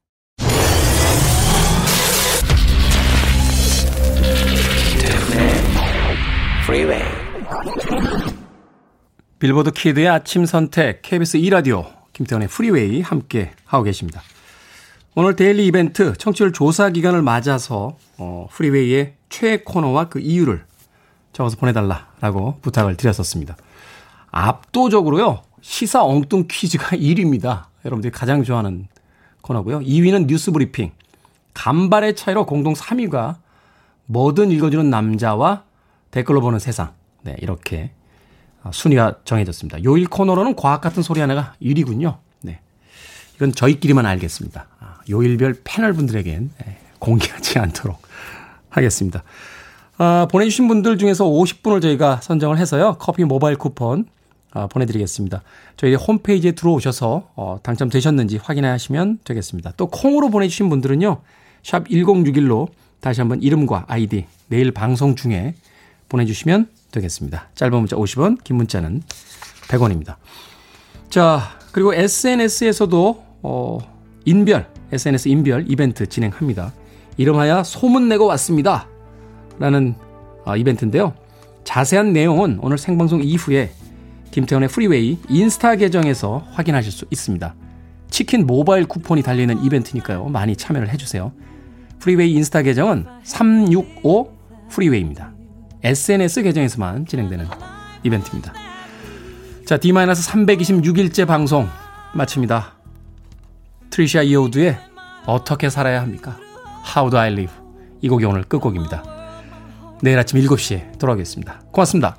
빌보드 키드의 아침 선택 KBS 2라디오 김태원의 프리웨이 함께 하고 계십니다. 오늘 daily 이벤트 청취율 조사 기간을 맞아서 어, 프리웨이의 최애 코너와 그 이유를 적어서 보내달라라고 부탁을 드렸었습니다. 압도적으로요 시사 엉뚱 퀴즈가 *laughs* 1위입니다. 여러분들이 가장 좋아하는 코너고요. 2위는 뉴스 브리핑. 간발의 차이로 공동 3위가 뭐든 읽어주는 남자와 댓글로 보는 세상. 네, 이렇게 아, 순위가 정해졌습니다. 요일 코너로는 과학 같은 소리 하나가 1위군요. 네. 이건 저희끼리만 알겠습니다. 아, 요일별 패널 분들에겐 네, 공개하지 않도록 하겠습니다. 아, 보내주신 분들 중에서 50분을 저희가 선정을 해서요. 커피 모바일 쿠폰 아, 보내드리겠습니다. 저희 홈페이지에 들어오셔서 어, 당첨되셨는지 확인하시면 되겠습니다. 또 콩으로 보내주신 분들은요. 샵 1061로 다시 한번 이름과 아이디 내일 방송 중에 보내주시면 되겠습니다. 짧은 문자 50원, 긴 문자는 100원입니다. 자, 그리고 SNS에서도 어, 인별, SNS 인별 이벤트 진행합니다. 이름하여 소문내고 왔습니다. 라는 어, 이벤트인데요. 자세한 내용은 오늘 생방송 이후에 김태원의 프리웨이 인스타 계정에서 확인하실 수 있습니다. 치킨 모바일 쿠폰이 달리는 이벤트니까요. 많이 참여를 해주세요. 프리웨이 인스타 계정은 365 프리웨이입니다. SNS 계정에서만 진행되는 이벤트입니다. 자, D-326일째 방송 마칩니다. 트리샤 이오드의 어떻게 살아야 합니까? How do I live? 이 곡이 오늘 끝곡입니다. 내일 아침 7시에 돌아오겠습니다. 고맙습니다.